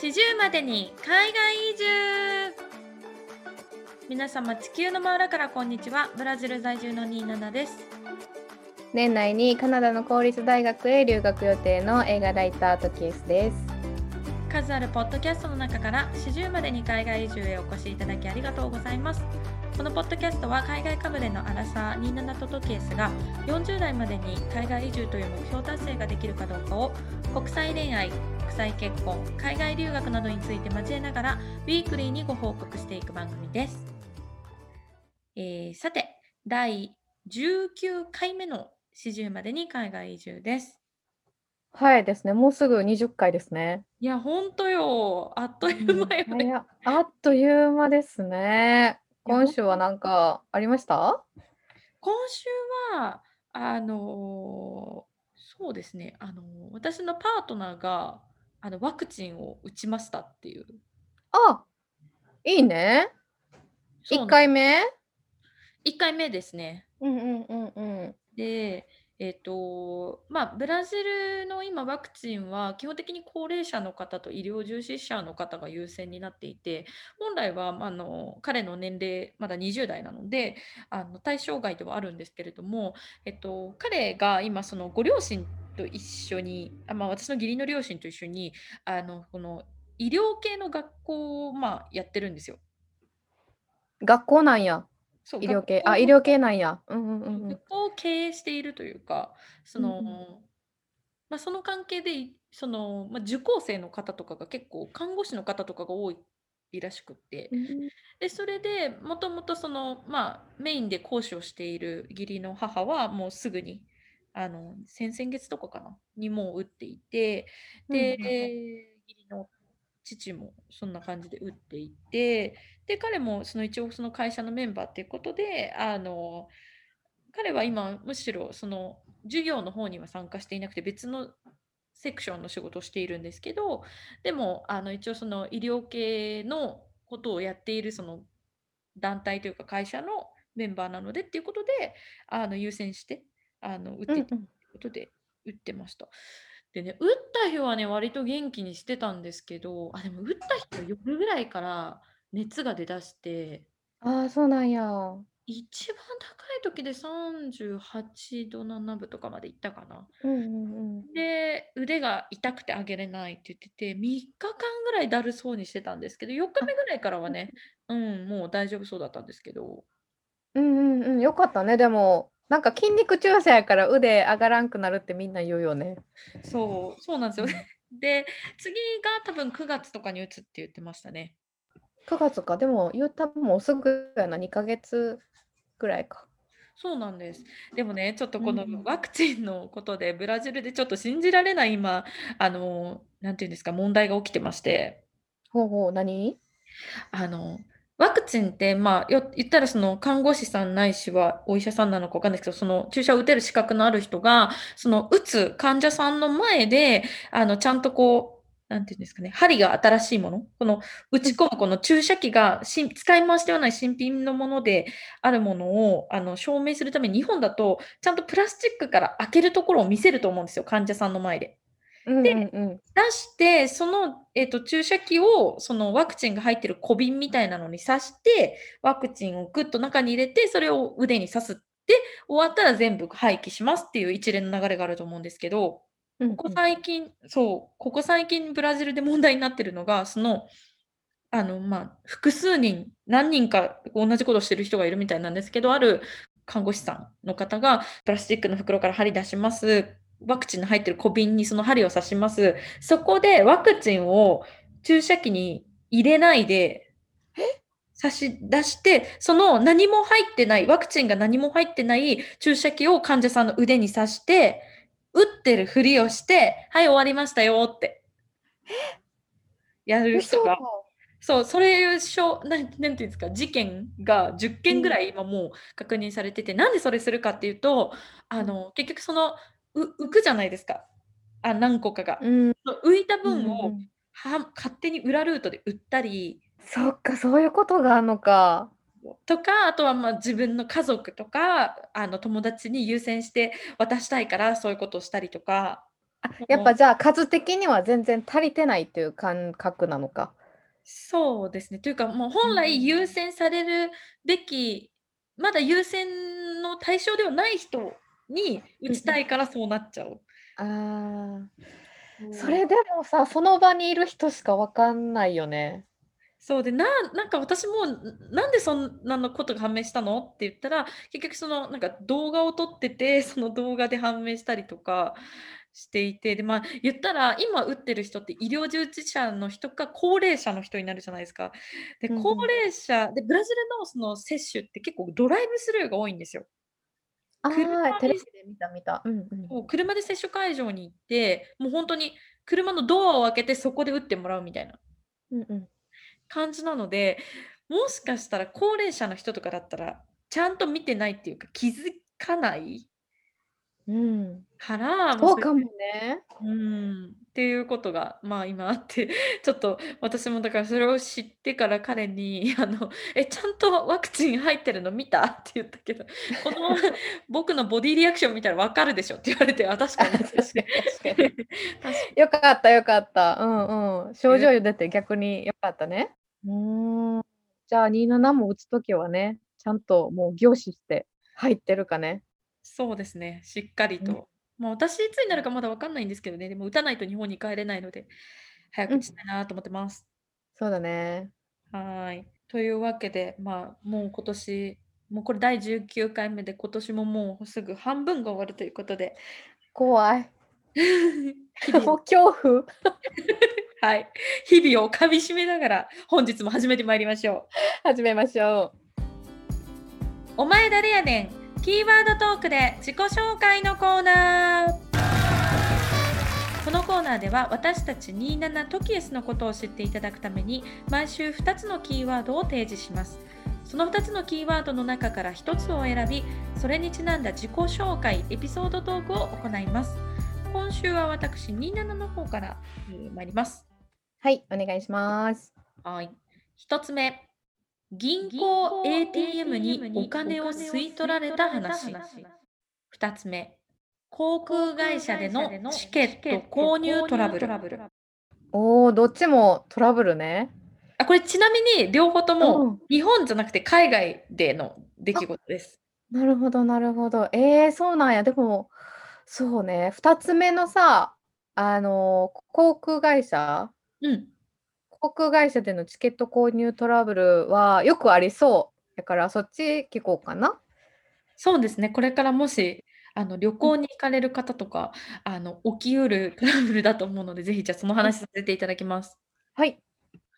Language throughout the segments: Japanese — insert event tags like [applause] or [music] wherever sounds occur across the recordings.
四十までに海外移住。皆様地球の真裏からこんにちは。ブラジル在住のニーです。年内にカナダの公立大学へ留学予定の映画ライタートキエスです。数あるポッドキャストの中から四十までに海外移住へお越しいただきありがとうございますこのポッドキャストは海外かぶれのアラサー27とトキエスが40代までに海外移住という目標達成ができるかどうかを国際恋愛国際結婚海外留学などについて交えながらウィークリーにご報告していく番組です、えーさて第19回目の四十までに海外移住です。はいですね。もうすぐ20回ですね。いやほんとよ。あっという間よね、早っあっという間ですね今週は何かありました？今週はあのーそうですね。あのー私のパートナーがあのワクチンを打ちましたっていう。あいいね。そう1回目？1回目ですね。うんうんうんうん。でえっ、とまあブラジルの今ワクチンは基本的に高齢者の方と医療従事者の方が優先になっていて本来はまああの彼の年齢まだ20代なのであの対象外ではあるんですけれども、えっと、彼が今そのご両親と一緒にあ、まあ、私の義理の両親と一緒にあのこの医療系の学校を、まあ、やってるんですよ。学校なんやそう医療系あ医療系なんや。うんうんうんうん。学校を経営しているというかその、うんうん。まあ、その関係でいその、まあ、受講生の方とかが結構看護師の方とかが多いらしくって。うんでそれでもともとその、まあ、メインで講師をしている義理の母はもうすぐにあの先々月とかかなにもう打っていてで、うん義理の父もそんな感じで打っていてで彼もその一応その会社のメンバーっていうことであの彼は今むしろその授業の方には参加していなくて別のセクションの仕事をしているんですけどでもあの一応その医療系のことをやっているその団体というか会社のメンバーなのでっていうことであの優先してあの打っていたということで打ってました。でね打った日はね割と元気にしてたんですけどあでも打った日の夜ぐらいから熱が出だして。ああそうなんや。一番高い時で38度7分とかまでいったかな。うんうんうん。で腕が痛くて上げれないって言ってて3日間ぐらいだるそうにしてたんですけど4日目ぐらいからはねうんもう大丈夫そうだったんですけど。うんうんうんよかったねでもなんか筋肉注射やから腕上がらんくなるってみんな言うよね。そうそうなんですよね。[laughs] で次が多分9月とかに打つって言ってましたね。9月か。でも言うたもうすぐやな。2ヶ月ぐらいか。そうなんです。でもね、ちょっとこのワクチンのことで、ブラジルでちょっと信じられない今、あの、なんていうんですか、問題が起きてまして、ほうほう何？あの、ワクチンって、まあ、よ言ったらその看護師さんないしはお医者さんなのかわかんないですけど、その注射を打てる資格のある人が、その打つ患者さんの前で、あの、ちゃんとこう、なんていうんですかね、針が新しいもの、この打ち込むこの注射器が使い回しではない新品のものであるものをあの証明するために、日本だとちゃんとプラスチックから開けるところを見せると思うんですよ、患者さんの前で。うんうんうん出して、その、えっと注射器をそのワクチンが入ってる小瓶みたいなのに刺して、ワクチンをグッと中に入れて、それを腕に刺すって、終わったら全部廃棄しますっていう一連の流れがあると思うんですけど、うんここ最近、そう、ここ最近ブラジルで問題になってるのが、その、あの、まあ、複数人、何人か同じことをしてる人がいるみたいなんですけど、ある看護師さんの方が、プラスチックの袋から針出します。ワクチンの入ってる小瓶にその針を刺します。そこでワクチンを注射器に入れないで、差し出して、その何も入ってない、ワクチンが何も入ってない注射器を患者さんの腕に刺して、打ってるふりをして、はい、終わりましたよって。やる人が。そう、それしょなん、なんていうんですか、事件が10件ぐらい今もう確認されてて、なんでそれするかっていうと、あの、結局その、う浮くじゃないですか。あ、何個かが。うん浮いたうん分をうんは勝手に裏ルートで売ったりそっかそういうことがあるのかとか、あとはまあ自分の家族とか、あの友達に優先して渡したいからそういうことをしたりとか、やっぱじゃあ数的には全然足りてないっていう感覚なのか。そうですね。というか、もう本来優先されるべき、まだ優先の対象ではない人に打ちたいからそうなっちゃう。ああ、それでもさ、その場にいる人しかわかんないよね。そうでななんか私もんなんでそんなのことが判明したのって言ったら結局そのなんか動画を撮ってて [laughs] その動画で判明したりとかしていてでまあ言ったら今打ってる人って医療従事者の人か高齢者の人になるじゃないですか。で高齢者でブラジルのその接種って結構ドライブスルーが多いんですよ。あ車あ、テレにビで見た見た。うんうん。もう車で接種会場に行ってもう本当に車のドアを開けてそこで打ってもらうみたいな。うんうん。感じなので、もしかしたら高齢者の人とかだったら、ちゃんと見てないっていうか、気づかないうん、から、そうかももね。ううん、っていうことが、まあ、今あって、[laughs] ちょっと私もだからそれを知ってから彼に、[laughs] あの、え、ちゃんとワクチン入ってるの見た？って言ったけど、[laughs] この僕のボディリアクション見たらわかるでしょって言われて、あ、確かに。確かに確かに。確かよかったよかった。うんうん。症状出て逆によかったね。うーん。じゃあ27も打つときはね、ちゃんともう凝視して入ってるかね。そうですね、しっかりうんと。まあ、私いつになるかまだわかんないんですけどね、でも打たないと日本に帰れないので、早うんく打ちたいなと思ってます。そうだね。はーい。というわけで、まあ、もう今年、もうこれ第19回目で、今年ももうすぐ半分が終わるということで、怖い。[laughs] 日々をもう恐怖？[laughs] はい、日々をかみしめながら、本日も始めてまいりましょう。始めましょお前誰やねんキーワードトークで自己紹介のコーナーこのコーナーでは私たち27トキエスのことを知っていただくために毎週2つのキーワードを提示しますその2つのキーワードの中から1つを選びそれにちなんだ自己紹介エピソードトークを行います今週は私27の方から、えー参りますう。はい、お願いします。はい。一つ目、銀行 ATM にお金を吸い取られた話。二つ目、航空会社でのチケット購入トラブル。おお、どっちもトラブルね。あ、これちなみに両方とうもん日本じゃなくて海外での出来事です。なるほど、なるほど。えー、そうなんや。でも、そうね。二つ目のさ、あのー航空会社うん。航空会社でのチケット購入トラブルはよくありそう。だからそっち聞こうかな。そうですね。これからもしあの旅行に行かれる方とか、あの起きうるトラブルだと思うので、ぜひじゃあその話させていただきます。はい。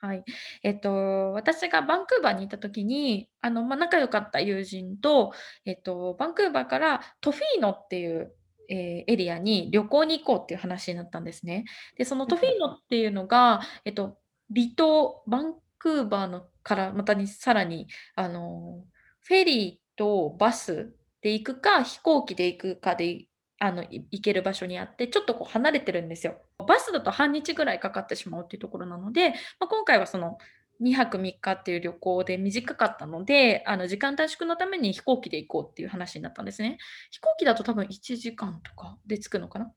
はい。えっと、私がバンクーバーにいた時に、あの、まあ、仲良かった友人と、えっと、バンクーバーからトフィーノっていう、えーエリアに旅行に行こうっていう話になったんですね。で、そのトフィーノっていうのが、えっと、離島、バンクーバーのからまたにさらに、あの、フェリーとバスで行くか、飛行機で行くかで、あの、行ける場所にあって、ちょっとこう離れてるんですよ。バスだと半日ぐらいかかってしまうっていうところなので、まあ、今回はその2泊3日っていう旅行で短かったので、あの時間短縮のために飛行機で行こうっていう話になったんですね。飛行機だと多分1時間とかで着くのかな？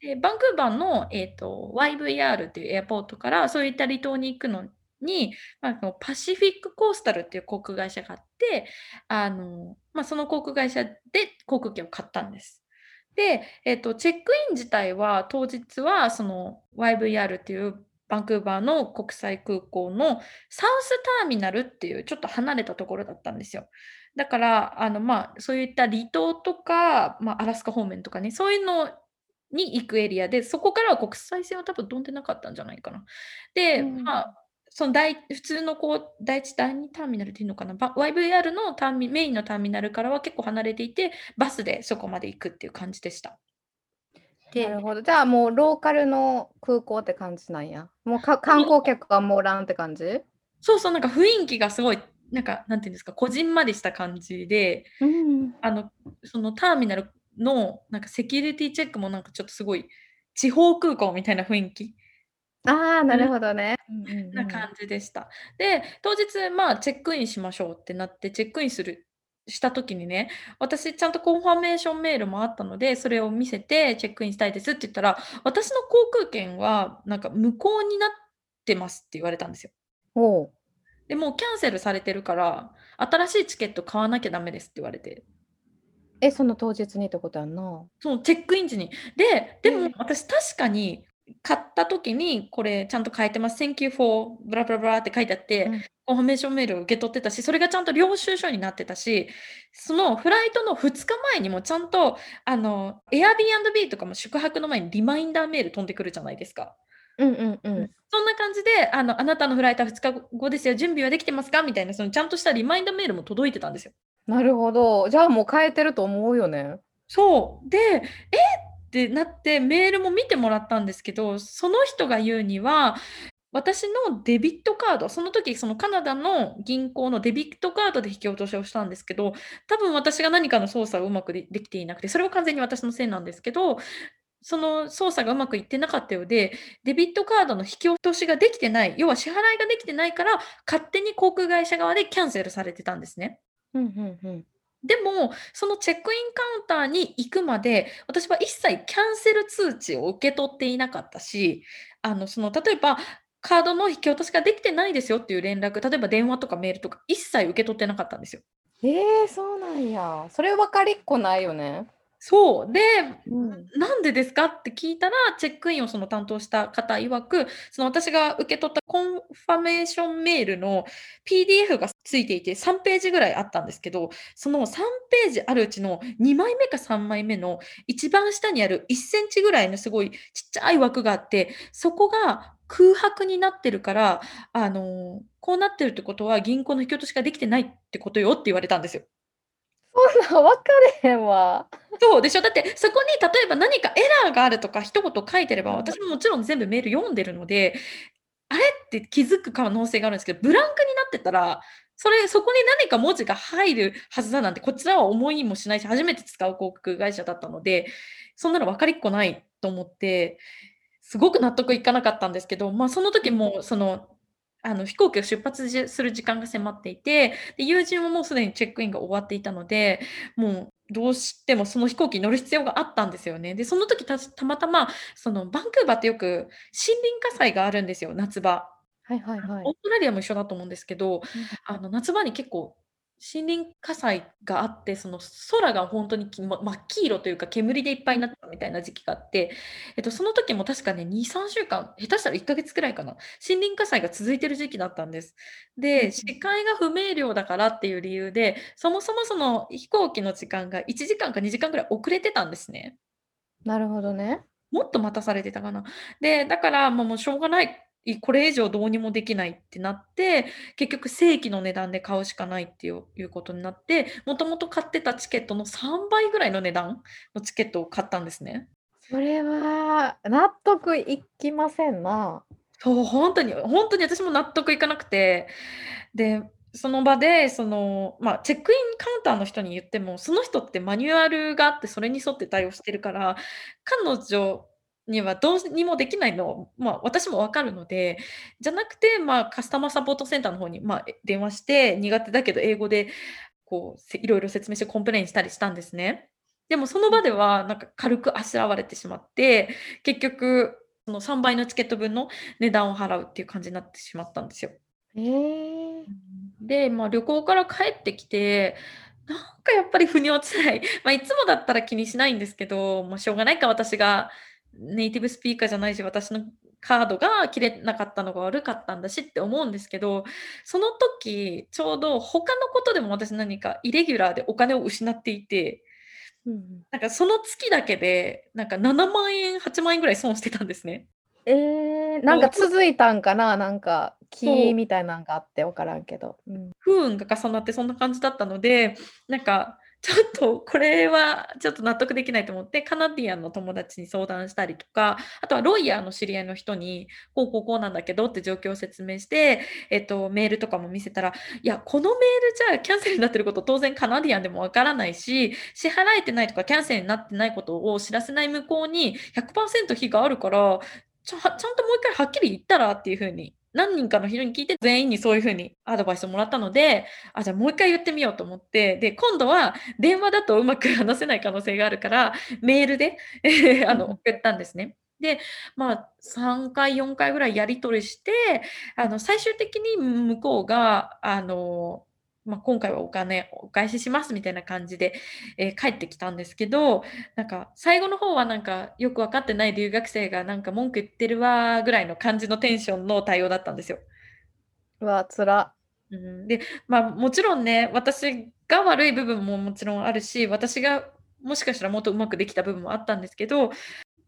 でバンクーバーの、えー、と YVR っていうエアポートからそういった離島に行くのに、まあ、パシフィックコースタルっていう航空会社があって、あのまあ、その航空会社で航空券を買ったんです。で、えっと、チェックイン自体は当日はその YVR っていうバンクーバーの国際空港のサウスターミナルっていうちょっと離れたところだったんですよ。だから、あのまあ、そういった離島とか、まあ、アラスカ方面とかね、そういうのに行くエリアで、そこからは国際線は多分飛んでなかったんじゃないかな。で、うんまあ、その第普通のこう第1、第2ターミナルっていうのかな、ば YVR のターミメインのターミナルからは結構離れていて、バスでそこまで行くっていう感じでした。でなるほど。じゃあもうローカルの空港って感じなんや。もうか観光客がもうおらんって感じ？そうそう、なんか雰囲気がすごい、なんか、なんていうんですか、こじんまりした感じで、うん。あの、そのターミナルの、なんかセキュリティチェックもなんかちょっとすごい、地方空港みたいな雰囲気ああ、なるほどね。なん感じでした。で、当日、まあ、チェックインしましょうってなって、チェックインするした時にね、私ちゃんと confirmation メールもあったので、それを見せてチェックインしたいですって言ったら、私の航空券はなんか無効になってますって言われたんですよ。でもうキャンセルされてるから、新しいチケット買わなきゃダメですって言われて。え、その当日にってことやんな。そのチェックイン時に。で、でえも私確かに買った時にこれちゃんと書いてます。Thank you for ブラブラブラって書いてあって、うん confirmation メールを受け取ってたし、それがちゃんと領収書になってたし、そのフライトの2日前にもちゃんと、あの、Airbnb とかも宿泊の前にリマインダーメール飛んでくるじゃないですか。うんうんうん。そんな感じで、あの、あなたのフライトは2日後ですよ、準備はできてますか？みたいな、そのちゃんとしたリマインダーメールも届いてたんですよ。なるほど。じゃあもう変えてると思うよね。そう。で、え？ってなってメールも見てもらったんですけど、その人が言うには、私のデビットカード、その時そのカナダの銀行のデビットカードで引き落としをしたんですけど、多分私が何かの操作をうまくでできていなくて、それは完全に私のせいなんですけど、その操作がうまくいってなかったようで、デビットカードの引き落としができてない、要は支払いができてないから、勝手に航空会社側でキャンセルされてたんですね。うんうんうん。でも、そのチェックインカウンターに行くまで、私は一切キャンセル通知を受け取っていなかったし、あの、その、例えば、カードの引き落としができてないですよっていう連絡、例えば電話とかメールとか一切受け取ってなかったんですよ。えー、そうなんや。それ分かりっこないよね。そう。で、うん。なんでですか？って聞いたら、チェックインをその担当した方曰く、その私が受け取った confirmation メールの PDF がついていて3ページぐらいあったんですけど、その3ページあるうちの2枚目か3枚目の一番下にある1センチぐらいのすごいちっちゃい枠があって、そこが空白になってるから、あの、こうなってるってことは銀行の引き落としができてないってことよって言われたんですよ。そんなん分かれへんわ。そうでしょ。だってそこに例えば何かエラーがあるとか一言書いてればうん。私ももちろん全部メール読んでるのであれって気づく可能性があるんですけどブランクになってたらそれそこに何か文字が入るはずだなんてこちらは思いもしないし初めて使う航空会社だったのでそんなの分かりっこないと思ってすごく納得いかなかったんですけど、まあ、その時もそのあの飛行機を出発じする時間が迫っていてで友人はもうすでにチェックインが終わっていたのでもうどうしてもその飛行機に乗る必要があったんですよね。でその時たたまたまそのバンクーバーってよく森林火災があるんですよ夏場。はいはいはいオー。ストラリアも一緒だと思うんですけどあの夏場に結構森林火災があってその空が本当に真っ黄色というか煙でいっぱいになったみたいな時期があって、えっと、その時も確かね23週間下手したら1ヶ月くらいかな森林火災が続いてる時期だったんです。うんで視界が不明瞭だからっていう理由でそもそもその飛行機の時間が1時間か2時間くらい遅れてたんですね。なるほどね。もっと待たされてたかな。で、だからもうもうしょうがない。これ以上どうにもできないってなって、結局正規の値段で買うしかないっていうことになって、もともと買ってたチケットの3倍ぐらいの値段のチケットを買ったんですね。それは納得いきませんな。そう、本当に、本当に私も納得いかなくて、で、その場で、その、まあ、チェックインカウンターの人に言っても、その人ってマニュアルがあって、それに沿って対応してるから、彼女にはどうにもできないの、まあ、私もわかるので、じゃなくて、まあ、カスタマーサポートセンターの方に、まあ、電話して、苦手だけど英語で、こう、せいろいろ説明して complain したりしたんですね。でもその場では、なんか軽くあしらわれてしまって、結局、その3倍のチケット分の値段を払うっていう感じになってしまったんですよ。ええで、まあ、旅行から帰ってきて、なんかやっぱり腑に落ちない。まあ、いつもだったら気にしないんですけど、まあ、しょうがないか、私がネイティブスピーカーじゃないし、私のカードが切れなかったのが悪かったんだしって思うんですけど、その時、ちょうど他のことでも私何かイレギュラーでお金を失っていて、うんうんなんかその月だけで、なんか7万円、8万円ぐらい損してたんですね。えー、なんか続いたんかな？なんかそう木みたいなんがあって分からんけど。うん不運が重なってそんな感じだったので、なんか、[laughs] ちょっとこれはちょっと納得できないと思って、カナディアンの友達に相談したりとか、あとはロイヤーの知り合いの人に、こうこうこうなんだけどって状況を説明して、えっと、メールとかも見せたら、いや、このメールじゃあキャンセルになってること当然カナディアンでもわからないし、支払えてないとかキャンセルになってないことを知らせない向こうに100%非があるから、ちゃんともう一回はっきり言ったらっていうふうに何人かの人に聞いて全員にそういう風にアドバイスをもらったので、あ、じゃあもう一回言ってみようと思って、で、今度は電話だとうまく話せない可能性があるから、メールで [laughs] あの送ったんですね。で、まあ、3回、4回ぐらいやり取りして、あの、最終的に向こうが、あの、まあ、今回はお金お返ししますみたいな感じで、えー、帰ってきたんですけど、なんか最後の方はなんかよく分かってない留学生がなんか文句言ってるわぐらいの感じのテンションの対応だったんですよ。うわ、つら。うん、で、まあもちろんね、私が悪い部分ももちろんあるし、私がもしかしたらもっとうまくできた部分もあったんですけど、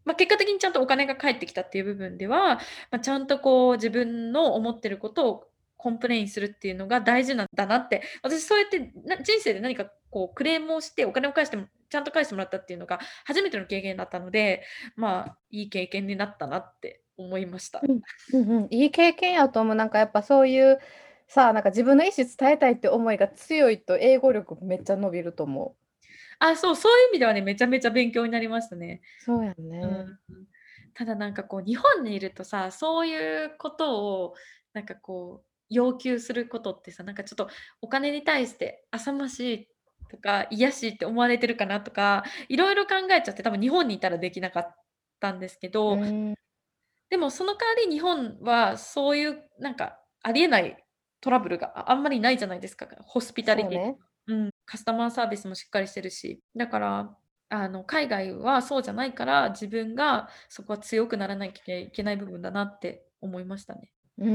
まあ、結果的にちゃんとお金が返ってきたっていう部分では、まあ、ちゃんとこう自分の思ってることを complain するっていうのが大事なんだなって、私そうやって人生で何かこうクレームをしてお金を返しても、ちゃんと返してもらったっていうのが初めての経験だったので、まあいい経験になったなって思いました。うんうんうん、いい経験やと思う。なんかやっぱそういうさあなんか自分の意思伝えたいって思いが強いと英語力めっちゃ伸びると思う。あ、そう、そういう意味ではね、めちゃめちゃ勉強になりましたね。そうやね。うんただなんかこう日本にいるとさそういうことをなんかこう要求することってさなんかちょっとお金に対して浅ましいとか癒しいって思われてるかなとかいろいろ考えちゃって多分日本にいたらできなかったんですけど、でもその代わり日本はそういうなんかありえないトラブルがあんまりないじゃないですか。ホスピタリティ、ね、うん、カスタマーサービスもしっかりしてるし。だからあの海外はそうじゃないから自分がそこは強くならなきゃいけない部分だなって思いましたね。うー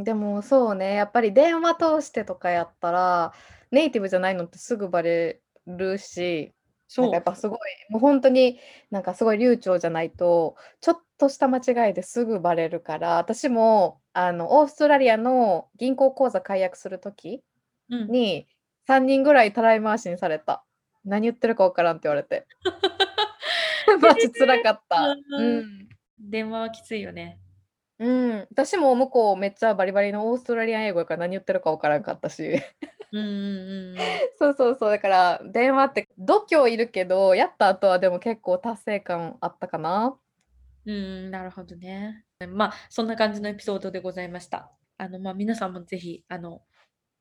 ん、でもそうね、やっぱり電話通してとかやったら、ネイティブじゃないのってすぐバレるし、なんかやっぱすごい、もう本当になんかすごい流暢じゃないと、ちょっとした間違いですぐバレるから、私もあのオーストラリアの銀行口座解約する時うん。に3人ぐらいたらい回しにされた。何言ってるか分からんって言われて。[laughs] [laughs] マジ辛かった。うん。電話はきついよね。うん、私も向こうめっちゃバリバリのオーストラリアン英語やから何言ってるか分からんかったし。うんうんうん。[laughs] そうそうそう、だから電話って度胸いるけど、やった後はでも結構達成感あったかな。うん、なるほどね。まあ、そんな感じのエピソードでございました。あの、まあ、皆さんもぜひ、あの、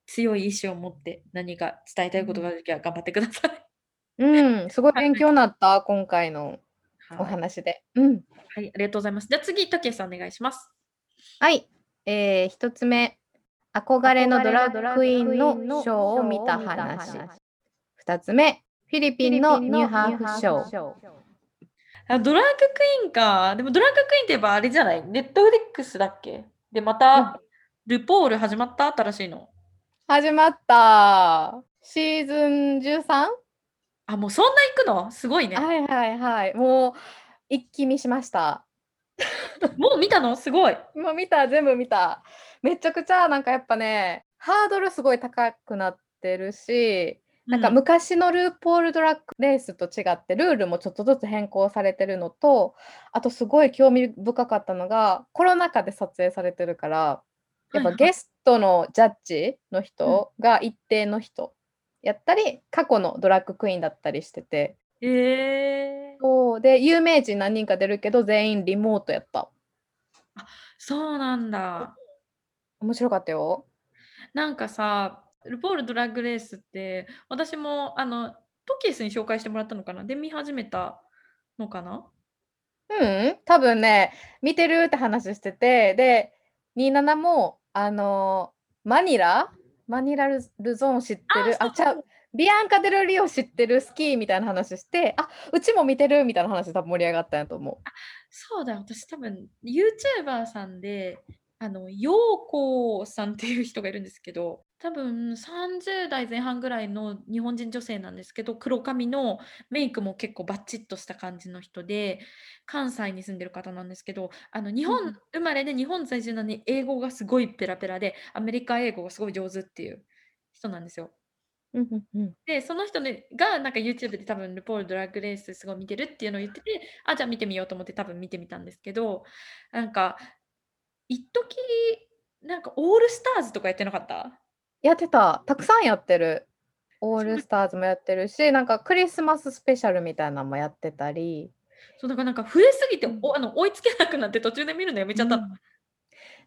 強い意志を持って何か伝えたいことがあるときは頑張ってください。うん、すごい勉強になった、今回のお話で。うん。はい、ありがとうございます。じゃあ次、竹さんお願いします。はい、えー、1つ目、憧れのドラッグクイーンのショーを見た話。2つ目、フィリピンのニューハーフショー。あドラッグクイーンか。でもドラッグクイーンって言えばあれじゃない？ネットフリックスだっけ？で、また、ルポール始まった？新しいの。始まった。シーズン 13? あ、もうそんな行くの？すごいね。はいはいはい。もう一気見しました。[laughs] もう見たの？すごい。もう見た、全部見た。めちゃくちゃなんかやっぱね、ハードルすごい高くなってるし、なんか昔のルーポールドラッグレースと違ってルールもちょっとずつ変更されてるのとあとすごい興味深かったのがコロナ禍で撮影されてるからやっぱゲストのジャッジの人が一定の人やったり過去のドラッグクイーンだったりしてて。えー、そう。で有名人何人か出るけど全員リモートやった。あそうなんだ。面白かったよ。なんかさ、ルポールドラッグレースって、私もあのトキエスに紹介してもらったのかな？で見始めたのかな？うん、多分ね、見てるって話してて、で、27も、あのマニラマニラルゾーン知ってる？あちゃう。ビアンカ・デルリオ知ってるスキーみたいな話して、あうちも見てるみたいな話多分盛り上がったんやと思う。あそうだ、私多分 YouTuber さんで、あの、陽子さんっていう人がいるんですけど、多分30代前半ぐらいの日本人女性なんですけど、黒髪のメイクも結構バッチッとした感じの人で、関西に住んでる方なんですけど、あの日本生まれで日本在住なのに英語がすごいペラペラで、アメリカ英語がすごい上手っていう人なんですよ。うんうんうん。で、その人ねがなんか YouTube で多分ルポールドラッグレースすごい見てるっていうのを言ってて、あ、じゃあ見てみようと思って多分見てみたんですけど、なんか、一時なんかオールスターズとかやってなかった？やってた。たくさんやってる。オールスターズもやってるし、なんかクリスマススペシャルみたいなのもやってたり。そうだからなんか増えすぎて、おあの追いつけなくなって途中で見るのやめちゃったの。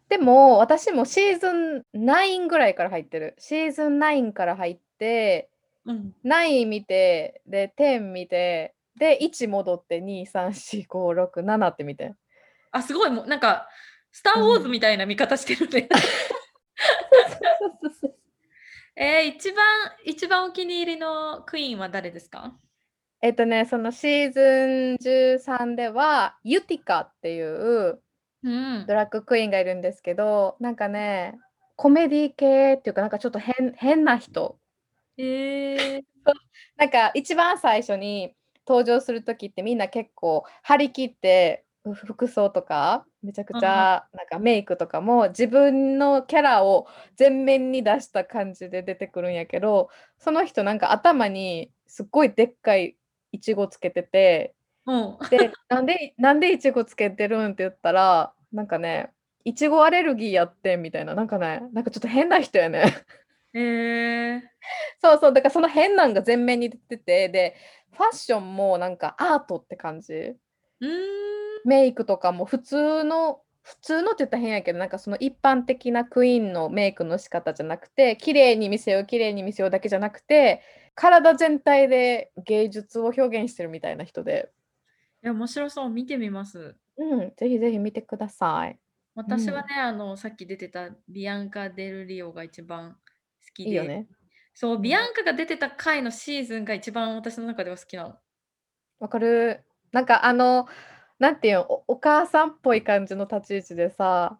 でも私もシーズン9ぐらいから入ってる。シーズン9から入って、うん。9見て、で、10見て、で、1戻って2、3、4、5、6、7って見て。あ、すごい、もうなんか、スター・ウォーズみたいな見方してるね。えー、一番、一番お気に入りのクイーンは誰ですか？えっとね、そのシーズン13では、ユティカっていうドラッグクイーンがいるんですけど、なんかね、コメディ系っていうか、なんかちょっと変変な人。えー、なんか一番最初に登場する時ってみんな結構張り切って服装とかめちゃくちゃなんかメイクとかも自分のキャラを前面に出した感じで出てくるんやけどその人なんか頭にすっごいでっかいいちごつけてて、うん、でなんでなんでいちごつけてるんって言ったらなんかねいちごアレルギーやってみたいななんかねなんかちょっと変な人やね。へえー、[laughs] そうそうだからその変なんが前面に出ててでファッションもなんかアートって感じ。メイクとかも普通の普通のって言ったら変やけどなんかその一般的なクイーンのメイクの仕方じゃなくて綺麗に見せよう綺麗に見せようだけじゃなくて体全体で芸術を表現してるみたいな人で。いや面白そう。見てみます。うん。ぜひぜひ見てください。私はね、うん、あのさっき出てたビアンカ・デル・リオが一番好きで。いいよね。そうビアンカが出てた回のシーズンが一番私の中では好きなの。わかる。なんかあのなんていうの、おお母さんっぽい感じの立ち位置でさ、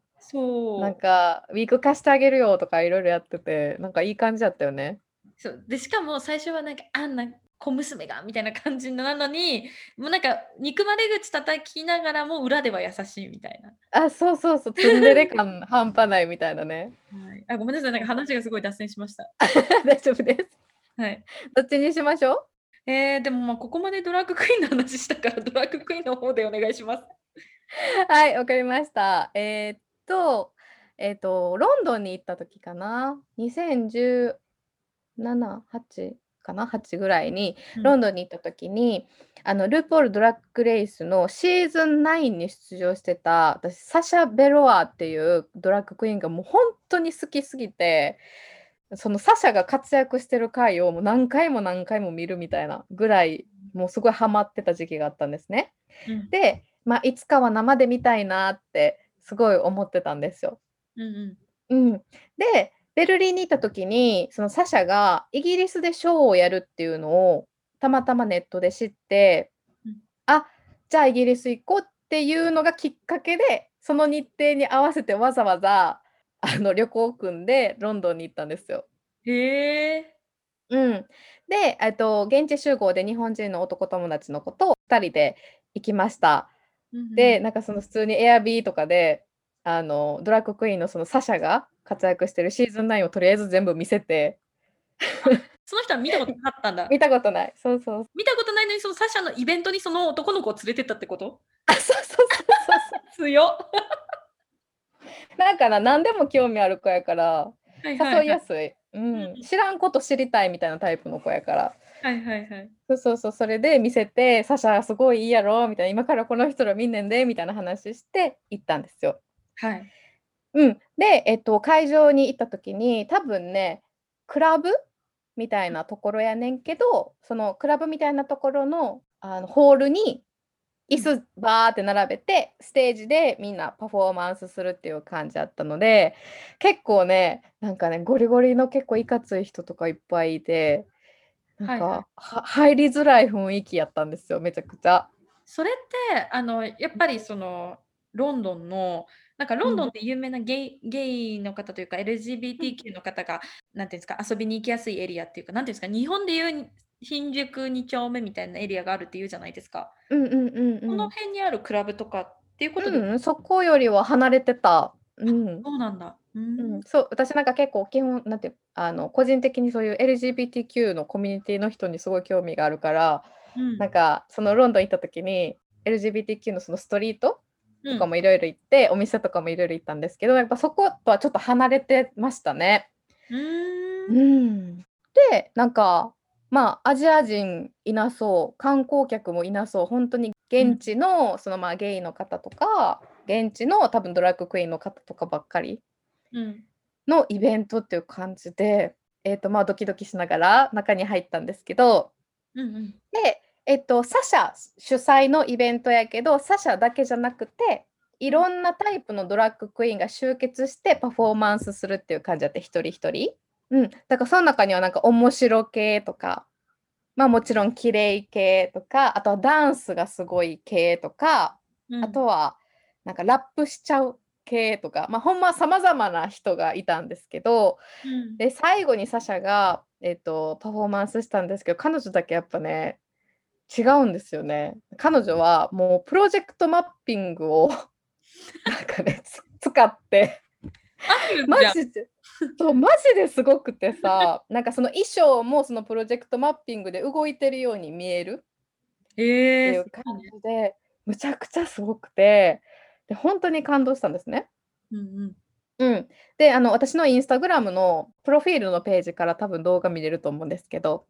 なんそう。かウィーク貸してあげるよとかいろいろやってて、なんかいい感じだったよね。そうでしかも最初はなんかあんな小娘がみたいな感じなのにもうなんか憎まれ口叩きながらも裏では優しいみたいな。あ、そうそうそう、ツンデレ感半端ないみたいなね。はい、あごめんなさいなんか話がすごい脱線しました。[laughs] 大丈夫です。はい。どっちにしましょう？えー、でもまあここまでドラッグクイーンの話したからドラッグクイーンの方でお願いします。[laughs] はい、わかりました。えー、っと、えー、っと、ロンドンに行った時かな、2017、8かな、8ぐらいに、ロンドンに行った時に、うん、あのルーポール・ドラッグレイスのシーズン9に出場してた、私、サシャ・ベロアっていうドラッグクイーンがもう本当に好きすぎて、そのサシャが活躍してる回をもう何回も何回も見るみたいなぐらいもうすごいハマってた時期があったんですね。うん、で、まあ、いつかは生で見たいなってすごい思ってたんですよ。うん、うん、でベルリンに行った時にそのサシャがイギリスでショーをやるっていうのをたまたまネットで知って、うん、あじゃあイギリス行こうっていうのがきっかけでその日程に合わせてわざわざあの旅行を組んでロンドンに行ったんですよ。へえ。うん。で、えっと、現地集合で日本人の男友達の子と2人で行きました。うんで、なんかその普通にエアビーとかで、あの、ドラッグクイーンのそのサシャが活躍してるシーズン9をとりあえず全部見せて。その人は見たことなかったんだ。[laughs] 見たことない。そうそう。見たことないのに、そのサシャのイベントにその男の子を連れてったってこと？あ、そうそうそうそう。[laughs] 強っ。なんかな、何でも興味ある子やから、誘いやすい。うん、知らんこと知りたいみたいなタイプの子やから。はいはいはい。そうそうそう、それで見せて、サシャすごいいいやろみたいな、今からこの人ら見んねんでみたいな話して行ったんですよ。はい。うん、で、えっと、会場に行った時に、多分ね、クラブみたいなところやねんけど、そのクラブみたいなところのあのホールに椅子バーって並べてステージでみんなパフォーマンスするっていう感じだったので結構ねなんかねゴリゴリの結構いかつい人とかいっぱいいてなんか、はいはい、入りづらい雰囲気やったんですよめちゃくちゃ。それってあのやっぱりそのロンドンのなんかロンドンって有名なゲイ,、ゲイの方というか LGBTQ の方が何ていうんですか遊びに行きやすいエリアっていうか何ていうんですか日本でいう新宿2丁目みたいなエリアがあるっていうじゃないですか。うんうんうんうこの辺にあるクラブとかっていうことでうん、そこよりは離れてた。うん。そうなんだ。ううん、そう、私なんか結構基本、なんてあの、個人的にそういう LGBTQ のコミュニティの人にすごい興味があるから、うなんかそのロンドン行った時に LGBTQ のそのストリートとかもいろいろ行って、お店とかもいろいろ行ったんですけど、やっぱそことはちょっと離れてましたね。うーん。うん。で、なんかまあ、アジア人いなそう、観光客もいなそう、本当に現地のそのまあゲイの方とか、現地の多分ドラッグクイーンの方とかばっかりうん。のイベントっていう感じで、えーとまあ、ドキドキしながら中に入ったんですけどうんうん。で、えっと、サシャ主催のイベントやけどサシャだけじゃなくていろんなタイプのドラッグクイーンが集結してパフォーマンスするっていう感じだって一人一人。うん、だからその中にはなんか面白系とかまあもちろん綺麗系とかあとはダンスがすごい系とかうん。あとはなんかラップしちゃう系とかまあほんまさまざまな人がいたんですけどうん。で最後にサシャが、えっとパフォーマンスしたんですけど彼女だけやっぱね違うんですよね。彼女はもうプロジェクトマッピングを [laughs] なんかねつ使って。マジで [laughs] そうマジですごくてさなんかその衣装もそのプロジェクトマッピングで動いてるように見えるってえーいう感じでむちゃくちゃすごくてで本当に感動したんですね。うんうん。うん、であの私のインスタグラムのプロフィールのページから多分動画見れると思うんですけど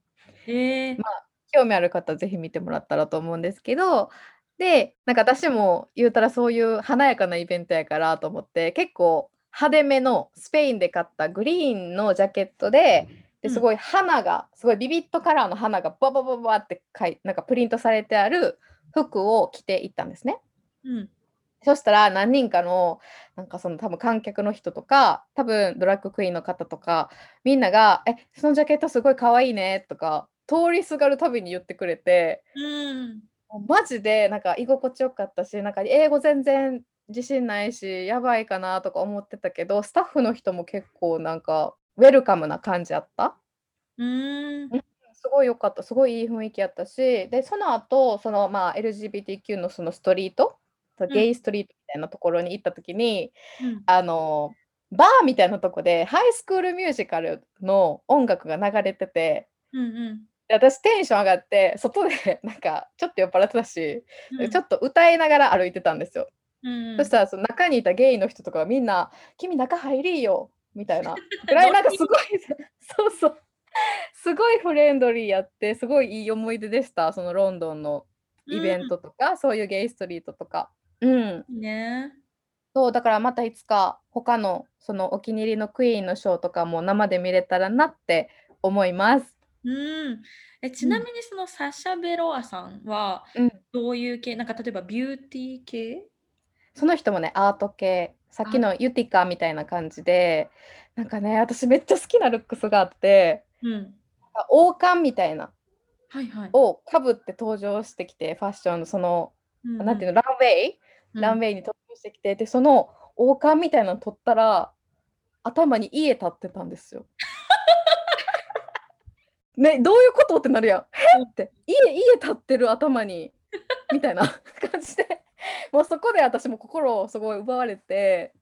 えーま興味ある方はぜひ見てもらったらと思うんですけどでなんか私も言うたらそういう華やかなイベントやからと思って結構派手めのスペインで買ったグリーンのジャケットでうんですごい花が、すごいビビットカラーの花がババババってかいなんかプリントされてある服を着ていったんですね。うんそしたら何人かのなんかその多分観客の人とか多分ドラッグクイーンの方とかみんなが「えそのジャケットすごい可愛いね」とか通りすがるたびに言ってくれてうん。マジでなんか居心地よかったしなんか英語全然自信ないしやばいかなとか思ってたけどスタッフの人も結構なんかウェルカムな感じやった？うん。すごい良かったすごいいい雰囲気やったしでその後そのまあ LGBTQ のそのストリートゲイストリートみたいなところに行った時に、うんあのバーみたいなとこでハイスクールミュージカルの音楽が流れててうんで私テンション上がって外でなんかちょっと酔っ払ってたし、うん。ちょっと歌いながら歩いてたんですよ。うんそしたらその中にいたゲイの人とかがみんな「君中入りよ」みたいな [laughs] ぐらいなんかすごい [laughs] そうそうすごいフレンドリーやってすごいいい思い出でしたそのロンドンのイベントとか、そういうゲイストリートとか。うん、うん。ね。そうだからまたいつか他のそのお気に入りのクイーンのショーとかも生で見れたらなって思います。うん。えちなみにそのサシャ・ベロアさんはうん、どういう系？なんか例えばビューティー系？その人もねアート系さっきのユティカみたいな感じでなんかね私めっちゃ好きなルックスがあってうん。王冠みたいなはいはい。をかぶって登場してきてファッションのその、うんなんていうのランウェイ、うんランウェイに登場してきてでその王冠みたいなの取ったら頭に家立ってたんですよ。[laughs] ねどういうこと？ってなるやん。えって家家立ってる頭にみたいな [laughs] 感じでもうそこで私も心をすごい奪われて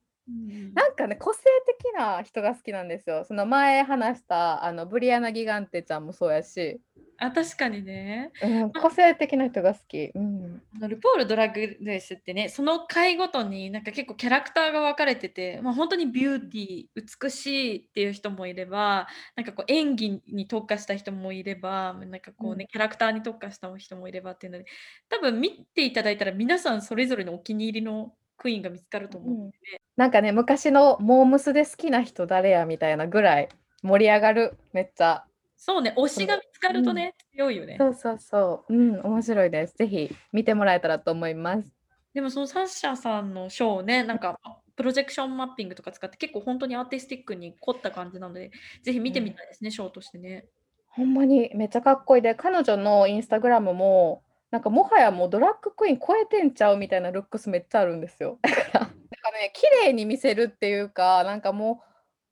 なんかね個性的な人が好きなんですよ。その前話したあのブリアナ・ギガンテちゃんもそうやし、あ確かにね。うん、個性的な人が好き。うんあのルポール・ドラッグレースってね、その回ごとになんか結構キャラクターが分かれてて、まあ、本当にビューティー、美しいっていう人もいれば、なんかこう演技に特化した人もいれば、なんかこうね、うんキャラクターに特化した人もいればっていうので、多分見ていただいたら皆さんそれぞれのお気に入りのクイーンが見つかると思うので、なんかね昔のモームスで好きな人誰やみたいなぐらい盛り上がるめっちゃ。そうね、推しが見つかるとね、強いよね。そうそうそう。うん面白いです。ぜひ見てもらえたらと思います。でもそのサッシャさんのショーをね、なんかプロジェクションマッピングとか使って結構本当にアーティスティックに凝った感じなので、ぜひ見てみたいですね、ショーとしてね。ほんまにめっちゃかっこいいで彼女のインスタグラムもなんかもはやもうドラッグクイーン超えてんちゃうみたいなルックスめっちゃあるんですよ。[laughs] だからなんかね綺麗に見せるっていうかなんかも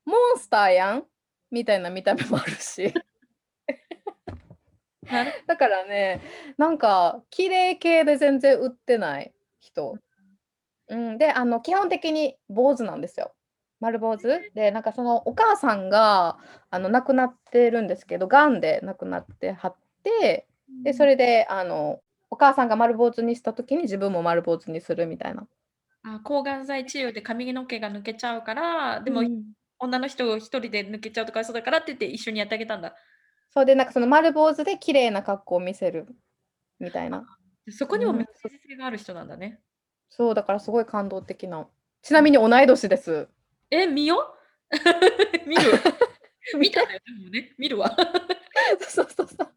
うモンスターやんみたいな見た目もあるし。だからねなんか綺麗系で全然売ってない人。うん、であの基本的に坊主なんですよ。丸坊主。でなんかそのお母さんがあの亡くなってるんですけどがんで亡くなってはってでそれであのお母さんが丸坊主にした時に自分も丸坊主にするみたいな。あ抗がん剤治療で髪の毛が抜けちゃうから、でも、うん女の人一人で抜けちゃうとかそうだからって言って一緒にやってあげたんだ。そうでなんかその丸坊主で綺麗な格好を見せるみたいな。そこにもうんメッセージ性がある人なんだね。そう、だからすごい感動的な。ちなみに同い年です。え、見よ [laughs] 見る？見たね、でもね、見るわ。[laughs] そうそうそう。